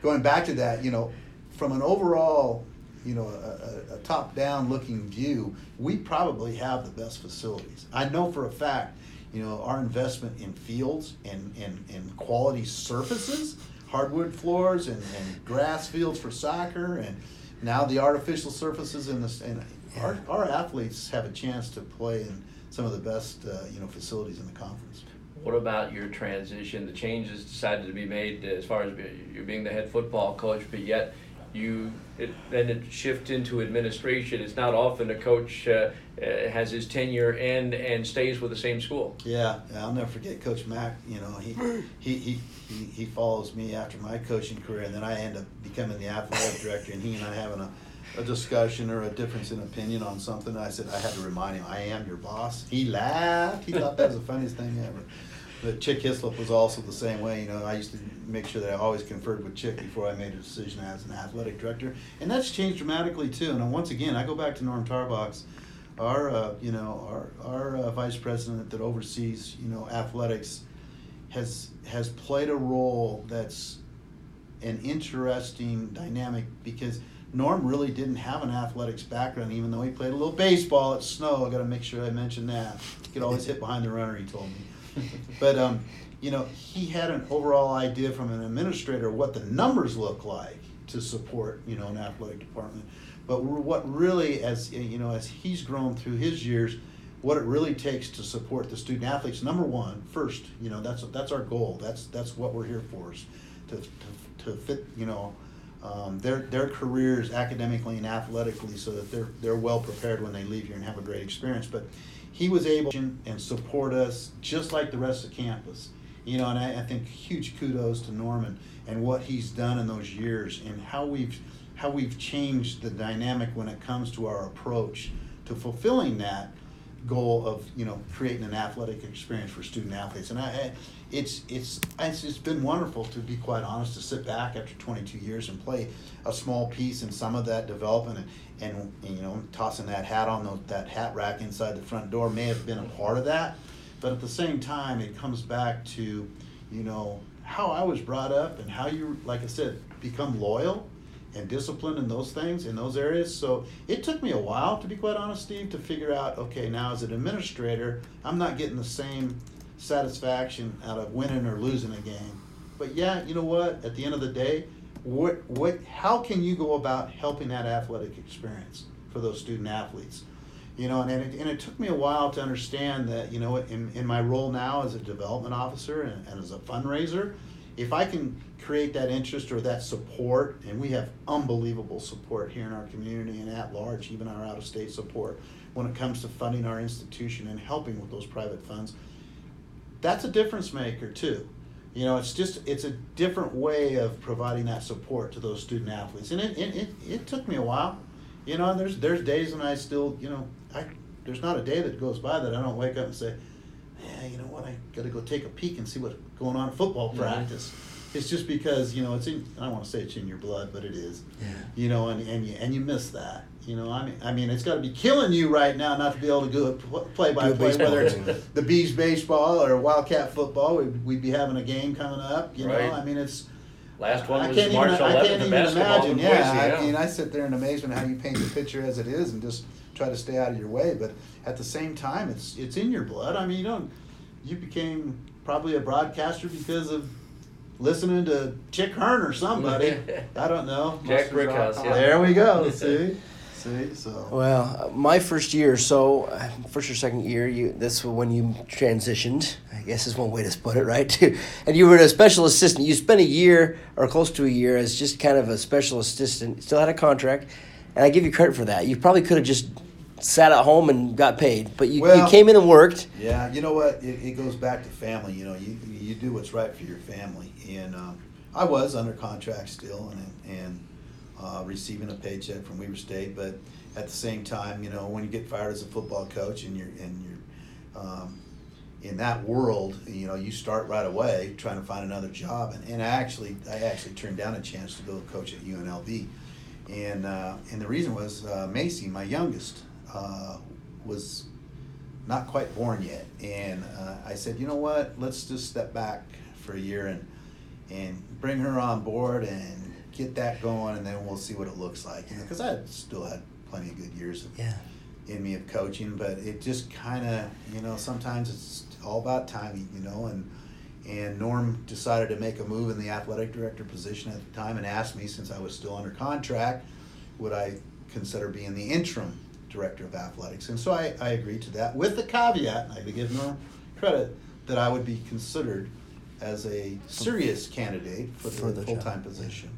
going back to that, you know, from an overall you know, a, a, a top-down looking view, we probably have the best facilities. I know for a fact you know, our investment in fields and, and, and quality surfaces, hardwood floors and, and grass fields for soccer, and now the artificial surfaces in this, and our, our athletes have a chance to play in some of the best, uh, you know, facilities in the conference. What about your transition, the changes decided to be made as far as you being the head football coach, but yet you it, then it shifts into administration. It's not often a coach uh, uh, has his tenure end and stays with the same school. Yeah, I'll never forget Coach Mack. You know, he, he, he, he, he follows me after my coaching career, and then I end up becoming the athletic director, and he and I having a, a discussion or a difference in opinion on something. I said I had to remind him, I am your boss. He laughed. He thought that was the funniest thing ever. But Chick Hislop was also the same way. You know, I used to make sure that I always conferred with Chick before I made a decision as an athletic director, and that's changed dramatically too. And once again, I go back to Norm Tarbox, our uh, you know our our uh, vice president that oversees you know athletics, has has played a role that's an interesting dynamic because Norm really didn't have an athletics background, even though he played a little baseball at Snow. I got to make sure I mention that. He could always hit behind the runner. He told me but um, you know, he had an overall idea from an administrator what the numbers look like to support you know an athletic department. But what really, as you know, as he's grown through his years, what it really takes to support the student athletes. Number one, first, you know, that's that's our goal. That's that's what we're here for, is to to, to fit you know. Um, their their careers academically and athletically, so that they're they're well prepared when they leave here and have a great experience. But he was able and support us just like the rest of campus. You know, and I, I think huge kudos to Norman and what he's done in those years and how we've how we've changed the dynamic when it comes to our approach to fulfilling that goal of you know creating an athletic experience for student athletes and I, it's it's it's it's been wonderful to be quite honest to sit back after 22 years and play a small piece in some of that development and, and, and you know tossing that hat on the, that hat rack inside the front door may have been a part of that but at the same time it comes back to you know how I was brought up and how you like I said become loyal and disciplined in those things in those areas. So it took me a while, to be quite honest, Steve, to figure out. Okay, now as an administrator, I'm not getting the same satisfaction out of winning or losing a game. But yeah, you know what? At the end of the day, what what? How can you go about helping that athletic experience for those student athletes? You know, and, and, it, and it took me a while to understand that, you know, in, in my role now as a development officer and, and as a fundraiser, if I can create that interest or that support, and we have unbelievable support here in our community and at large, even our out of state support when it comes to funding our institution and helping with those private funds, that's a difference maker too. You know, it's just it's a different way of providing that support to those student athletes, and it it, it, it took me a while. You know, and there's there's days when I still you know I there's not a day that goes by that I don't wake up and say, yeah, you know what, I got to go take a peek and see what's going on in football practice. It's just because you know it's in. I don't want to say it's in your blood, but it is. Yeah. You know, and, and you and you miss that. You know, I mean, I mean, it's got to be killing you right now not to be able to go play by play, whether it's the bees baseball or Wildcat football. We'd, we'd be having a game coming up. You right. know, I mean, it's. Last one was I can't March even, 11th, I can't even imagine. Yeah, yeah, I mean, I sit there in amazement how you paint the picture as it is, and just try to stay out of your way. But at the same time, it's it's in your blood. I mean, you don't you became probably a broadcaster because of listening to Chick Hearn or somebody. I don't know. Jack Brickhouse. Yeah. There we go. See. See, so well, my first year, so first or second year, you this was when you transitioned. I guess is one way to put it, right? and you were a special assistant. You spent a year or close to a year as just kind of a special assistant. Still had a contract, and I give you credit for that. You probably could have just sat at home and got paid, but you, well, you came in and worked. Yeah, you know what? It, it, goes back to family. You know, you you do what's right for your family, and um, I was under contract still and and uh, receiving a paycheck from Weber State, but at the same time, you know, when you get fired as a football coach and you're and you're um, in that world, you know, you start right away trying to find another job, and, and I actually I actually turned down a chance to go coach at UNLV. And, uh, and the reason was uh, Macy, my youngest, uh, was not quite born yet, and uh, I said, you know what? Let's just step back for a year and and bring her on board and get that going, and then we'll see what it looks like. You know, because I still had plenty of good years of, yeah. in me of coaching, but it just kind of, you know, sometimes it's all about timing, you know, and and Norm decided to make a move in the athletic director position at the time and asked me, since I was still under contract, would I consider being the interim director of athletics. And so I, I agreed to that with the caveat, and I give Norm credit, that I would be considered as a serious candidate for the, the full time position.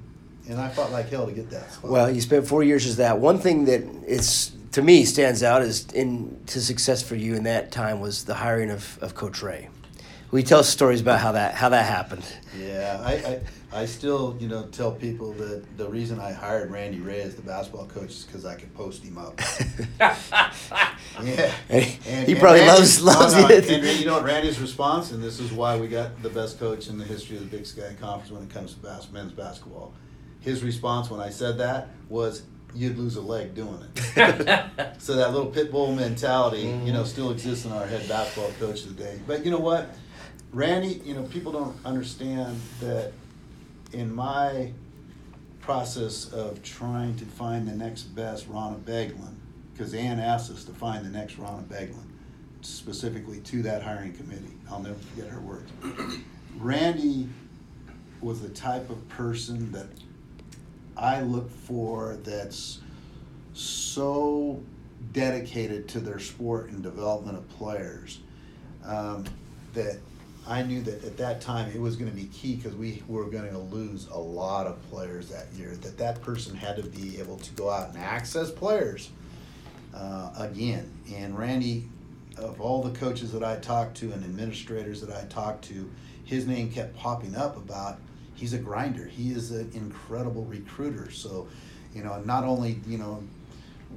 and I fought like hell to get that. Spot. Well, you spent four years as that. One thing that is to me stands out is in to success for you in that time was the hiring of, of Coach Rahe. We tell stories about how that how that happened. Yeah, I, I I still, you know, tell people that the reason I hired Randy Rahe as the basketball coach is because I could post him up. yeah, and, he probably loves loves no, it. And you know what Randy's response, and this is why we got the best coach in the history of the Big Sky Conference when it comes to bas- men's basketball. His response when I said that was, "You'd lose a leg doing it." so that little pit bull mentality, you know, mm. still exists in our head basketball coach today. But you know what? Randy, you know, people don't understand that in my process of trying to find the next best Ron Abegglen, because Ann asked us to find the next Ron Abegglen, specifically to that hiring committee. I'll never forget her words. Randy was the type of person that I look for that's so dedicated to their sport and development of players um, that I knew that at that time it was going to be key because we were going to lose a lot of players that year. That that person had to be able to go out and access players uh, again. And Randy, of all the coaches that I talked to and administrators that I talked to, his name kept popping up about he's a grinder. He is an incredible recruiter. So, you know, not only you know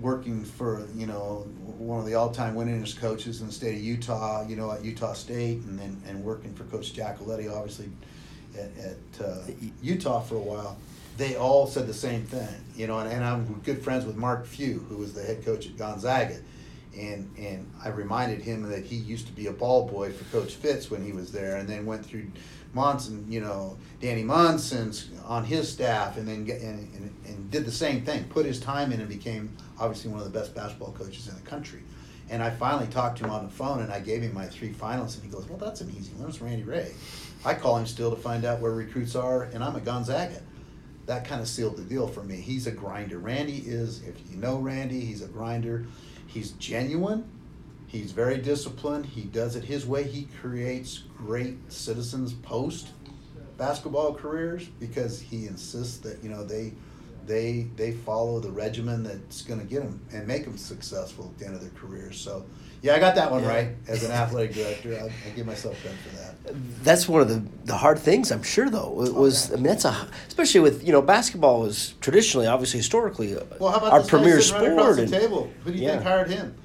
working for you know one of the all-time winningest coaches in the state of Utah, you know at Utah State, and then and working for Coach Giacoletti, obviously at, at uh, Utah for a while. They all said the same thing, you know, and, and I'm good friends with Mark Few, who was the head coach at Gonzaga, and and I reminded him that he used to be a ball boy for Coach Fitz when he was there, and then went through Monson, you know, Danny Monson's on his staff, and then get, and, and, and did the same thing, put his time in, and became obviously one of the best basketball coaches in the country. And I finally talked to him on the phone, and I gave him my three finals, and he goes, "Well, that's an easy one. It's Randy Rahe." I call him still to find out where recruits are, and I'm a Gonzaga. That kind of sealed the deal for me. He's a grinder. Randy is, if you know Randy, he's a grinder. He's genuine. He's very disciplined. He does it his way. He creates great citizens post basketball careers because he insists that you know they they they follow the regimen that's going to get them and make them successful at the end of their careers. So, yeah, I got that one yeah. right as an athletic director. I, I, give myself credit for that. That's one of the, the hard things, I'm sure. Though it was, I mean, that's a especially with you know basketball was traditionally, obviously, historically, well, how about our premier sport. Right across the table, who do you yeah. think hired him?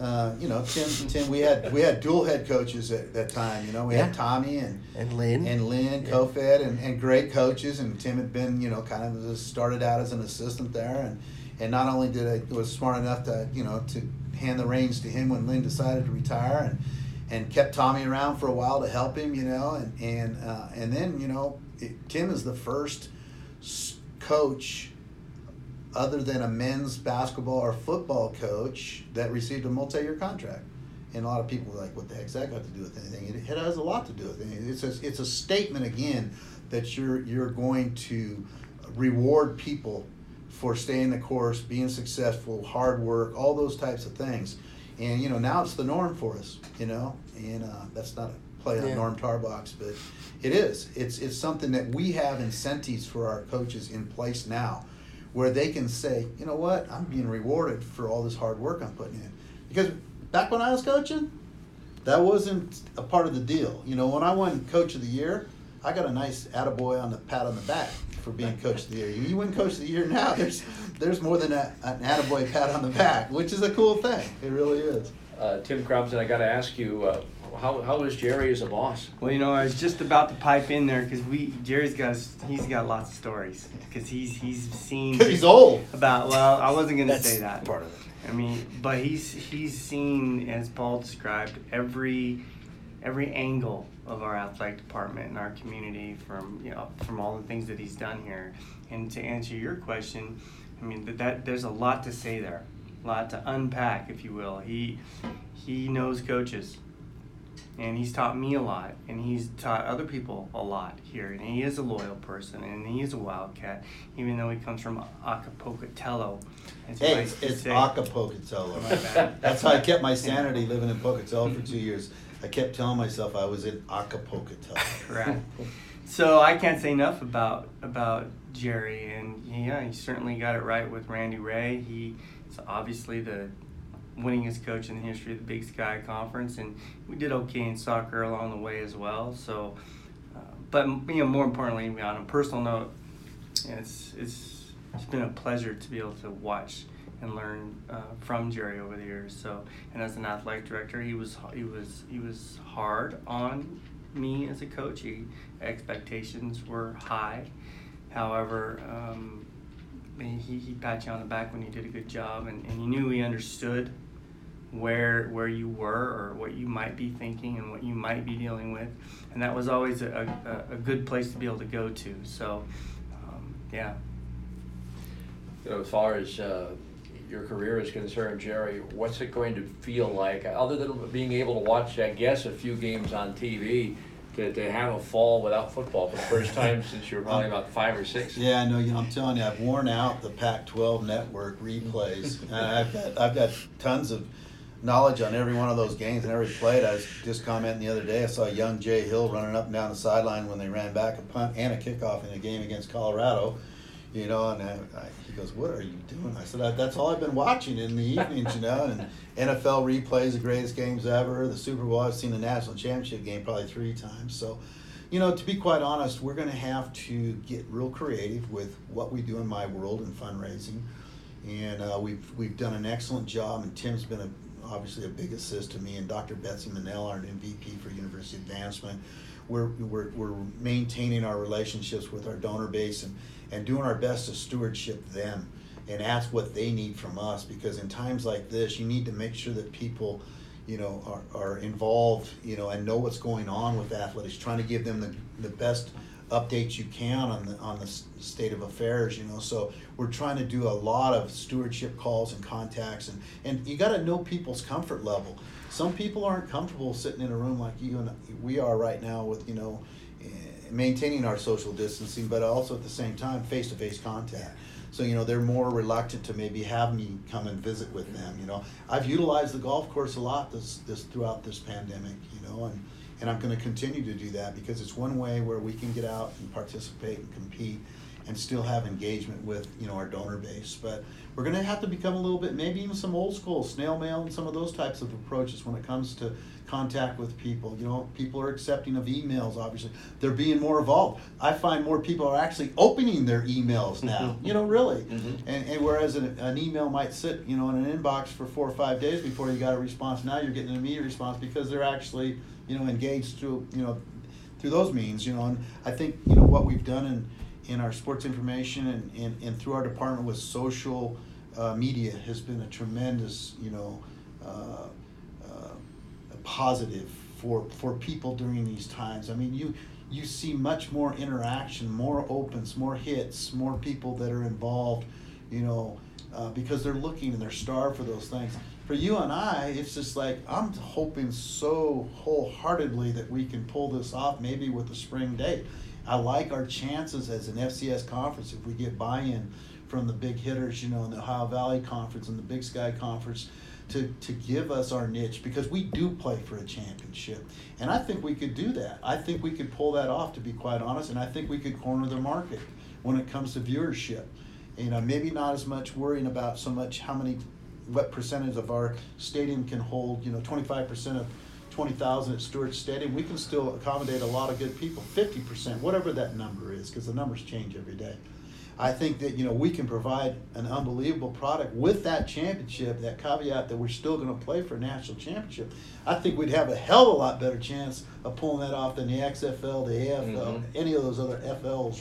Uh, you know, Tim, and Tim, we had we had dual head coaches at that time. You know, we yeah. had Tommy and and Lynn and Lynn yeah. co-fed and, and great coaches. And Tim had been, you know, kind of started out as an assistant there, and and not only did I was smart enough to you know to hand the reins to him when Lynn decided to retire, and and kept Tommy around for a while to help him. You know, and and uh, and then you know, it, Tim is the first coach other than a men's basketball or football coach that received a multi-year contract. And a lot of people are like, "What the heck's that got to do with anything?" It, it has a lot to do with it. It's a, it's a statement again that you're you're going to reward people for staying the course, being successful, hard work, all those types of things. And you know now it's the norm for us. You know, and uh, that's not a play on yeah. Norm Tarbox, but it is. It's it's something that we have incentives for our coaches in place now where they can say, you know what, I'm being rewarded for all this hard work I'm putting in. Because back when I was coaching, that wasn't a part of the deal. You know, when I won Coach of the Year, I got a nice attaboy on the pat on the back for being Coach of the Year. You win Coach of the Year now, there's there's more than a, an attaboy pat on the back, which is a cool thing. It really is. Uh, Tim Crompton, I got to ask you, uh, how, how is Jerry as a boss? Well, you know, I was just about to pipe in there because we Jerry's got he's got lots of stories because he's he's seen. he's old. About well, I wasn't gonna say that. Part of it. I mean, but he's he's seen as Paul described every every angle of our athletic department and our community from you know from all the things that he's done here. And to answer your question, I mean that, that there's a lot to say there, a lot to unpack, if you will. He he knows coaches and he's taught me a lot and he's taught other people a lot here and he is a loyal person and he is a wildcat even though he comes from acapulco hey it's, it's acapulco that's how i kept my sanity living in pocatello for two years i kept telling myself i was in acapulco correct so I can't say enough about about Jerry, and yeah, he certainly got it right with Randy Rahe. He's obviously the winningest coach in the history of the Big Sky Conference, and we did okay in soccer along the way as well. So, uh, but you know, more importantly, on a personal note, it's it's it's been a pleasure to be able to watch and learn uh, from Jerry over the years. So, and as an athletic director, he was he was he was hard on me as a coach. He expectations were high. However, um, he, he pat you on the back when you did a good job, and, and you knew he understood where where you were or what you might be thinking and what you might be dealing with, and that was always a, a, a good place to be able to go to. So, um, yeah. You know, as far as uh, your career is concerned, Jerry, what's it going to feel like, other than being able to watch, I guess, a few games on TV? To, to have a fall without football for the first time since you were probably about five or six. Yeah, I know. You know, I'm telling you, I've worn out the Pac-12 network replays. I've got I've got tons of knowledge on every one of those games and every play. I was just commenting the other day. I saw young Jay Hill running up and down the sideline when they ran back a punt and a kickoff in a game against Colorado you know, and I, I, he goes, "What are you doing?" I said, "That's all I've been watching in the evenings, you know." And NFL replays the greatest games ever. The Super Bowl, I've seen the national championship game probably three times. So, you know, to be quite honest, we're going to have to get real creative with what we do in my world and fundraising. And uh, we've we've done an excellent job, and Tim's been a, obviously a big assist to me, and Dr. Betsy Mennell, our MVP for University Advancement. We're, we're, we're maintaining our relationships with our donor base and and doing our best to stewardship them. And ask what they need from us because in times like this you need to make sure that people you know are, are involved you know and know what's going on with athletics trying to give them the, the best updates you can on the on the state of affairs you know. So we're trying to do a lot of stewardship calls and contacts and and you got to know people's comfort level. Some people aren't comfortable sitting in a room like you and we are right now with you know maintaining our social distancing, but also at the same time face to face contact. So you know they're more reluctant to maybe have me come and visit with them. You know I've utilized the golf course a lot this this throughout this pandemic. You know and and I'm going to continue to do that because it's one way where we can get out and participate and compete and still have engagement with you know our donor base. But we're going to have to become a little bit maybe even some old school snail mail and some of those types of approaches when it comes to contact with people. You know, people are accepting of emails, obviously. They're being more evolved. I find more people are actually opening their emails now, you know, really. Mm-hmm. And, and whereas an, an email might sit, you know, in an inbox for four or five days before you got a response, now you're getting an immediate response because they're actually, you know, engaged through, you know, through those means, you know. And I think, you know, what we've done in, in our sports information and, and, and through our department with social uh, media has been a tremendous, you know, uh, positive for for people during these times. I mean, you you see much more interaction, more opens, more hits, more people that are involved. You know, uh, because they're looking and they're starved for those things. For you and I, it's just like I'm hoping so wholeheartedly that we can pull this off, maybe with the spring date. I like our chances as an FCS conference if we get buy-in from the big hitters, you know, in the Ohio Valley Conference and the Big Sky Conference to, to give us our niche because we do play for a championship. And I think we could do that. I think we could pull that off, to be quite honest, and I think we could corner the market when it comes to viewership. You uh, know, maybe not as much worrying about so much how many, what percentage of our stadium can hold, you know, 25% of 20,000 at Stewart Stadium. We can still accommodate a lot of good people, 50%, whatever that number is, because the numbers change every day. I think that you know we can provide an unbelievable product with that championship. That caveat that we're still going to play for a national championship. I think we'd have a hell of a lot better chance of pulling that off than the XFL, the AFL, mm-hmm. any of those other FLs.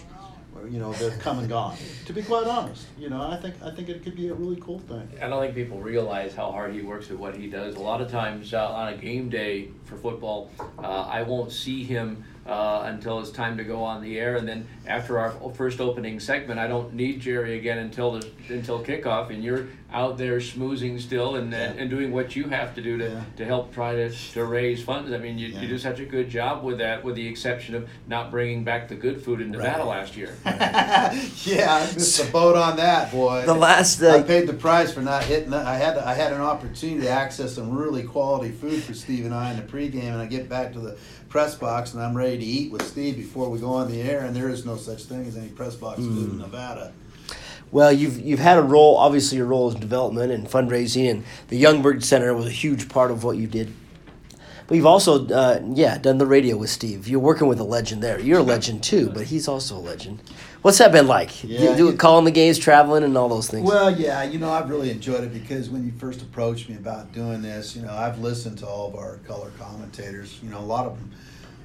You know, they've come and gone. to be quite honest, you know, I think I think it could be a really cool thing. I don't think people realize how hard he works at what he does. A lot of times uh, on a game day for football, uh, I won't see him uh, until it's time to go on the air. And then after our first opening segment, I don't need Jerry again until the until kickoff, and you're out there schmoozing still and, yeah. and, and, doing what you have to do to, yeah. to help try to, to raise funds. I mean, you, yeah. you do such a good job with that, with the exception of not bringing back the good food in Nevada right. last year. yeah, I missed the boat on that, boy. The last uh, I paid the price for not hitting. That. I had I had an opportunity to access some really quality food for Steve and I in the pregame, and I get back to the press box and I'm ready to eat with Steve before we go on the air, and there is no such thing as any press box mm. food in Nevada. Well, you've you've had a role. Obviously, your role is development and fundraising, and the Youngberg Center was a huge part of what you did. But you've also, uh, yeah, done the radio with Steve. You're working with a legend there. You're a legend too, but he's also a legend. What's that been like? Yeah, do, do, calling the games, traveling, and all those things. Well, yeah, you know, I've really enjoyed it because when you first approached me about doing this, you know, I've listened to all of our color commentators. You know, a lot of them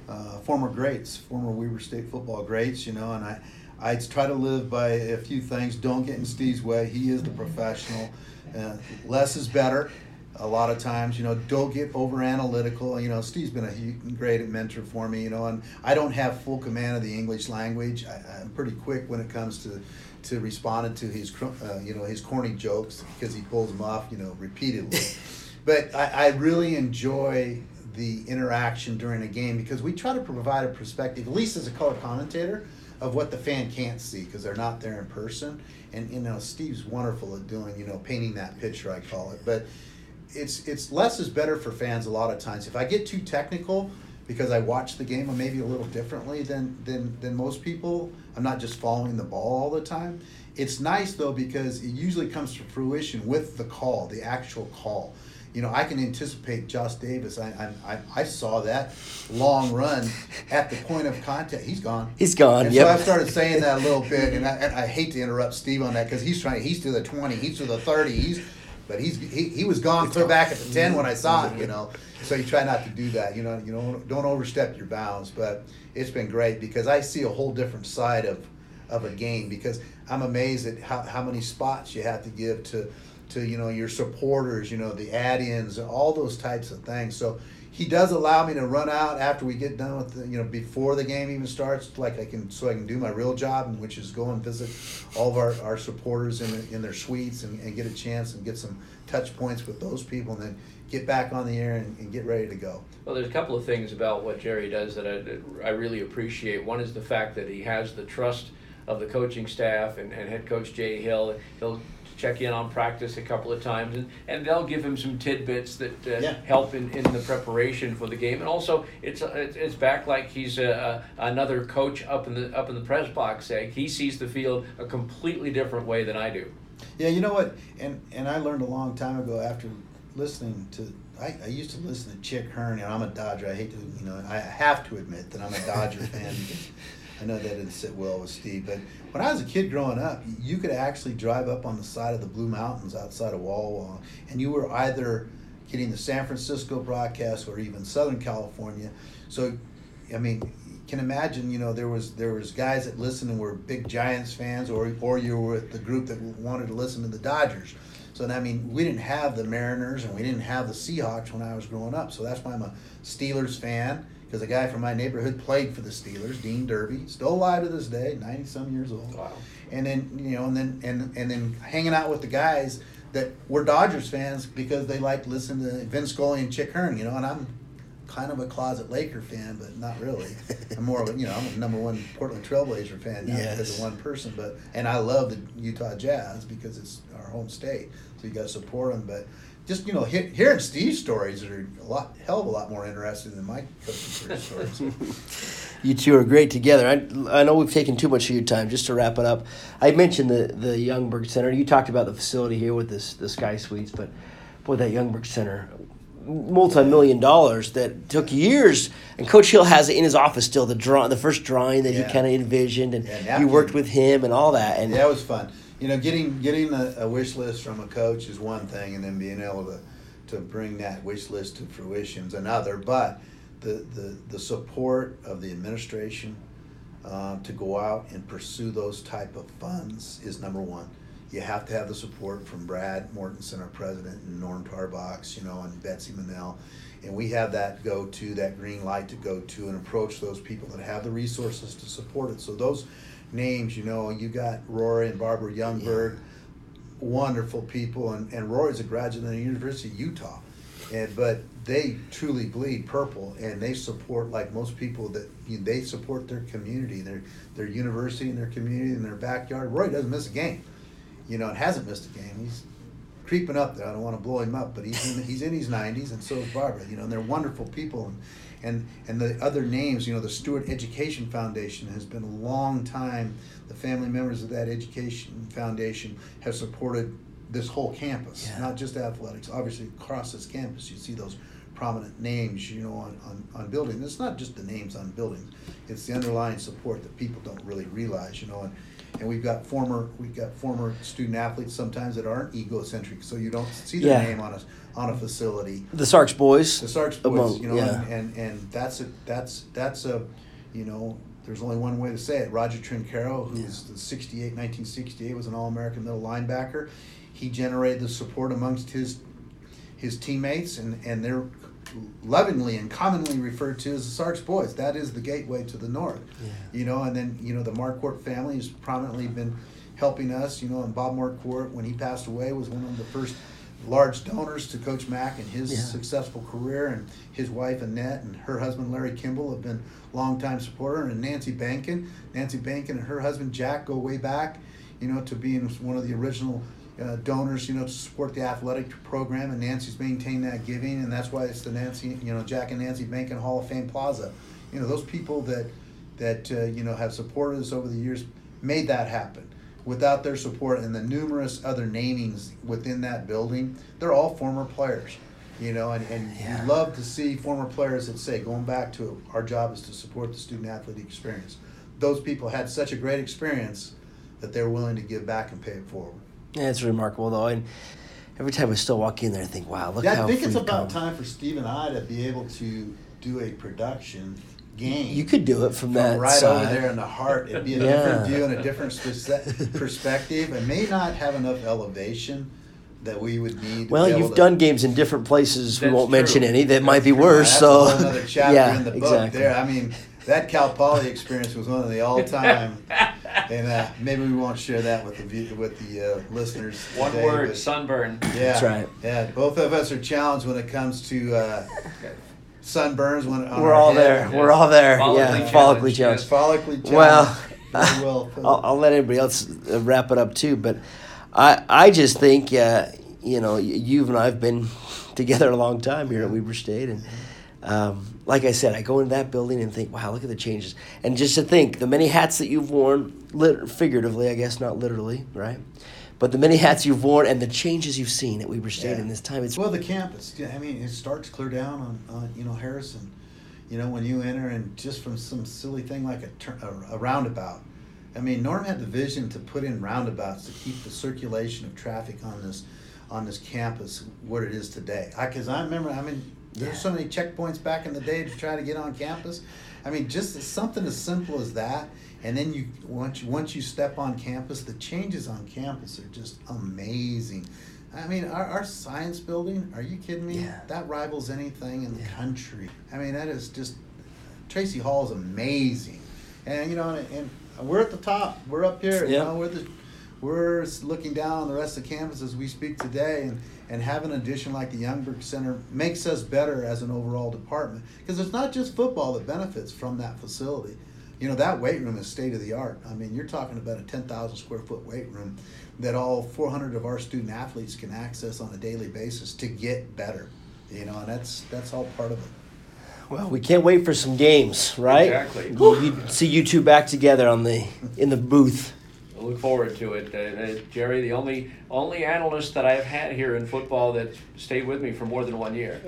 uh, former greats, former Weber State football greats. You know, and I, I try to live by a few things. Don't get in Steve's way. He is the professional. Uh, less is better a lot of times, you know, don't get over analytical. You know, Steve's been a great mentor for me, you know, and I don't have full command of the English language. I, am pretty quick when it comes to, to responding to his, uh, you know, his corny jokes because he pulls them off, you know, repeatedly. but I, I really enjoy the interaction during a game because we try to provide a perspective, at least as a color commentator, of what the fan can't see because they're not there in person. And you know, Steve's wonderful at doing, you know, painting that picture, I call it. But it's it's less is better for fans a lot of times. If I get too technical because I watch the game maybe a little differently than than than most people, I'm not just following the ball all the time. It's nice though because it usually comes to fruition with the call, the actual call. You know, I can anticipate Josh Davis. I, I, I saw that long run at the point of contact. He's gone. He's gone. And yep. So I started saying that a little bit, and I, and I hate to interrupt Steve on that because he's trying. He's to the twenty. He's to the thirty. He's but he's he, he was gone clear back at the ten when I saw it, mm-hmm. you know. So you try not to do that, you know. You know, don't overstep your bounds. But it's been great because I see a whole different side of of a game because I'm amazed at how, how many spots you have to give to to you know your supporters, you know the add-ins, all those types of things. So he does allow me to run out after we get done with the, you know before the game even starts like i can so i can do my real job which is go and visit all of our, our supporters in, in their suites and, and get a chance and get some touch points with those people and then get back on the air and, and get ready to go. Well there's a couple of things about what jerry does that i, I really appreciate. One is the fact that he has the trust of the coaching staff and, and head coach jay hill. He'll check in on practice a couple of times, and, and they'll give him some tidbits that uh, yeah. help in, in the preparation for the game. And also, it's it's back like he's a, a, another coach up in the up in the press box. Saying he sees the field a completely different way than I do. Yeah, you know what, and and I learned a long time ago after listening to. I, I used to listen to Chick Hearn, and I'm a Dodger. I hate to, you know, I have to admit that I'm a Dodger fan I know that didn't sit well with Steve, but when I was a kid growing up, you could actually drive up on the side of the Blue Mountains outside of Walla Walla, and you were either getting the San Francisco broadcast or even Southern California. So, I mean, can imagine, you know, there was there was guys that listened and were big Giants fans, or or you were with the group that wanted to listen to the Dodgers. So I mean, we didn't have the Mariners and we didn't have the Seahawks when I was growing up. So that's why I'm a Steelers fan because a guy from my neighborhood played for the Steelers, Dean Derby, still alive to this day, ninety some years old. Wow. And then you know, and then and and then hanging out with the guys that were Dodgers fans because they liked listening to Vince Scully and Chick Hearn, you know, and I'm kind of a closet Laker fan, but not really. I'm more of a, you know, I'm a number one Portland Trailblazer fan, not yes. because of one person, but and I love the Utah Jazz because it's our home state, so you got to support them. But just you know, he- hearing Steve's stories are a lot, hell of a lot more interesting than my coaching stories. you two are great together. I, I know we've taken too much of your time. Just to wrap it up, I mentioned the the Youngberg Center. You talked about the facility here with this the Sky Suites, but boy, that Youngberg Center, multi-million dollars that took years. And Coach Hill has it in his office still. The draw, the first drawing that yeah. he kind of envisioned, and yeah, you worked with him and all that. And yeah, it was fun you know, getting getting a, a, wish list from a coach is one thing, and then being able to to bring that wish list to fruition is another. But the the, the support of the administration uh, to go out and pursue those type of funds is number one. You have to have the support from Brad Mortensen, our president, and Norm Tarbox, you know, and Betsy Mennell. And we have that go to, that green light to go to and approach those people that have the resources to support it. So those names, you know, you got Rory and Barbara Youngberg, yeah. wonderful people, and, and Rory's a graduate of the University of Utah. And, but they truly bleed purple and they support like most people that you know, they support their community their their university and their community and their backyard roy doesn't miss a game you know and hasn't missed a game he's creeping up there i don't want to blow him up but he's in, he's in his 90s and so is barbara you know and they're wonderful people and and and the other names. You know, the Stewart Education Foundation has been a long time. The family members of that education foundation have supported this whole campus, yeah. not just athletics. Obviously, across this campus, you see those prominent names, you know, on, on, on buildings. It's not just the names on buildings; it's the underlying support that people don't really realize, you know. And, and we've got former we've got former student athletes sometimes that aren't egocentric, so you don't see their yeah. name on a on a facility. The Sarks boys. The Sarks boys, among, you know, yeah. and, and and that's a that's that's a you know there's only one way to say it. Roger Trincaro, who's yeah. the 68, 1968, was an All-American middle linebacker. He generated the support amongst his his teammates, and, and they're lovingly and commonly referred to as the Sarks boys. That is the gateway to the north. Yeah. You know, and then you know the Marquardt family has prominently been helping us. You know, and Bob Marquardt, when he passed away, was one of the first large donors to Coach Mack and his yeah. successful career, and his wife Annette and her husband Larry Kimball have been longtime supporter, and Nancy Bankin. Nancy Bankin and her husband Jack go way back, you know, to being one of the original uh, donors, you know, to support the athletic program, and Nancy's maintained that giving, and that's why it's the Nancy, you know, Jack and Nancy Bankin Hall of Fame Plaza. You know, those people that that uh, you know have supported us over the years made that happen. Without their support and the numerous other namings within that building, they're all former players. You know, and, and yeah. you love to see former players that say, going back to our job is to support the student athlete experience. Those people had such a great experience that they're willing to give back and pay it forward. Yeah, it's remarkable though, and every time I still walk in there, I think, wow, look yeah, how. I think it's about come. time for Steve and I to be able to do a production game. You could do it from, from that right side. over there in the heart. It'd be a yeah. different view and a different perspective. It may not have enough elevation that we would need. Well, you've done games in different places. That's we won't true. mention any that That's might be true. worse. so another chapter yeah, in the book exactly. there. I mean, that Cal Poly experience was one of the all-time and uh, maybe we won't share that with the with the uh, listeners. One today, word: sunburn. Yeah, that's right. Yeah, both of us are challenged when it comes to uh, sunburns. When we're all there, yes. we're all there. Follically yeah, follically challenged. Yes, follically challenged. Well, well I'll, I'll, let everybody else uh, wrap it up too, but I I just think uh, you know you and I've been together a long time here at Weber State and. Um, like I said, I go into that building and think, wow, look at the changes. And just to think, the many hats that you've worn, lit- figuratively, I guess, not literally, right? But the many hats you've worn and the changes you've seen at Weber State yeah. in this time. It's well, the campus. I mean, it starts clear down on, on you know Harrison. You know, when you enter and just from some silly thing like a, a, a roundabout. I mean, Norm had the vision to put in roundabouts to keep the circulation of traffic on this on this campus what it is today. Because I, I remember, I mean, there's so many checkpoints back in the day to try to get on campus. I mean, just something as simple as that, and then you once you once you step on campus, the changes on campus are just amazing. I mean, our, our science building, are you kidding me? Yeah. That rivals anything in the yeah. country. I mean, that is just, Tracy Hall is amazing. And, you know, and, and we're at the top. We're up here. You know, we're the we're looking down on the rest of campus as we speak today, and, and having an addition like the Youngberg Center makes us better as an overall department. Because it's not just football that benefits from that facility. You know, that weight room is state of the art. I mean, you're talking about a 10,000 square foot weight room that all 400 of our student athletes can access on a daily basis to get better. You know, and that's that's all part of it. Well, we can't wait for some games, right? Exactly. You, see you two back together on the in the booth. I look forward to it. Uh, uh, Jerry, the only only analyst that I've had here in football that stayed with me for more than one year.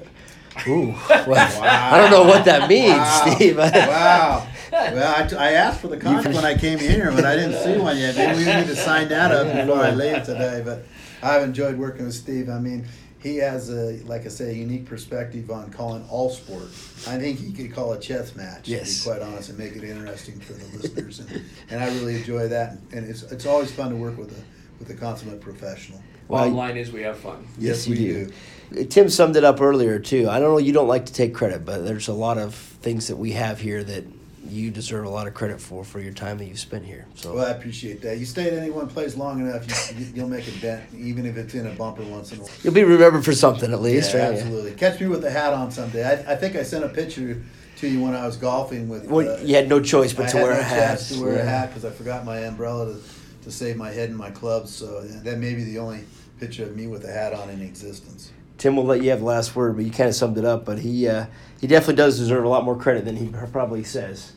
Ooh, well, wow. I don't know what that means, wow. Steve. wow. Well, I, t- I asked for the contract when I came here, but I didn't see one yet. Maybe we need to sign that up before I leave today. But I've enjoyed working with Steve. I mean, he has a like I say a unique perspective on calling all sport. I think he could call a chess match. Yes. To be quite honest, and make it interesting for the listeners, and, and I really enjoy that. And it's it's always fun to work with a with a consummate professional. Well, Bottom line is we have fun. Yes, yes we do. do. Tim summed it up earlier too. I don't know. You don't like to take credit, but there's a lot of things that we have here that you deserve a lot of credit for for your time that you've spent here. So well, I appreciate that. You stay at any one place long enough, you, will make a dent, even if it's in a bumper once in a while. You'll be remembered for something at least, yeah, right? Absolutely. Yeah. Catch me with a hat on someday. I, I think I sent a picture to you when I was golfing with. Well, uh, you had no choice but I to wear no a hat. To wear yeah. a hat because I forgot my umbrella to, to save my head and my clubs. So that may be the only picture of me with a hat on in existence. Tim will let you have the last word, but you kind of summed it up. But he uh, he definitely does deserve a lot more credit than he probably says.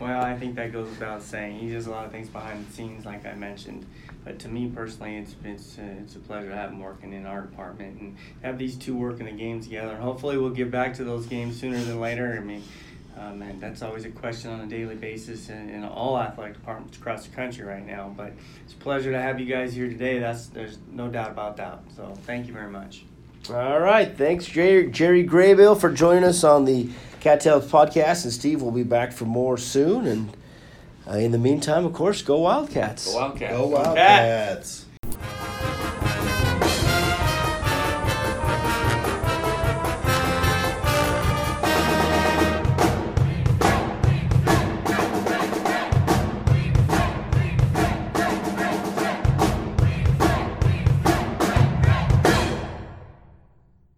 Well, I think that goes without saying. He does a lot of things behind the scenes, like I mentioned. But to me personally, it's it's uh, it's a pleasure to have him working in our department and have these two working the games together. Hopefully, we'll get back to those games sooner than later. I mean, um, and that's always a question on a daily basis in, in, all athletic departments across the country right now. But it's a pleasure to have you guys here today. That's there's no doubt about that. So thank you very much. All right, thanks Jerry Jerry Graybeal for joining us on the Cattails podcast, and Steve will be back for more soon. And uh, in the meantime, of course, go Wildcats! Go Wildcats! Go Wildcats!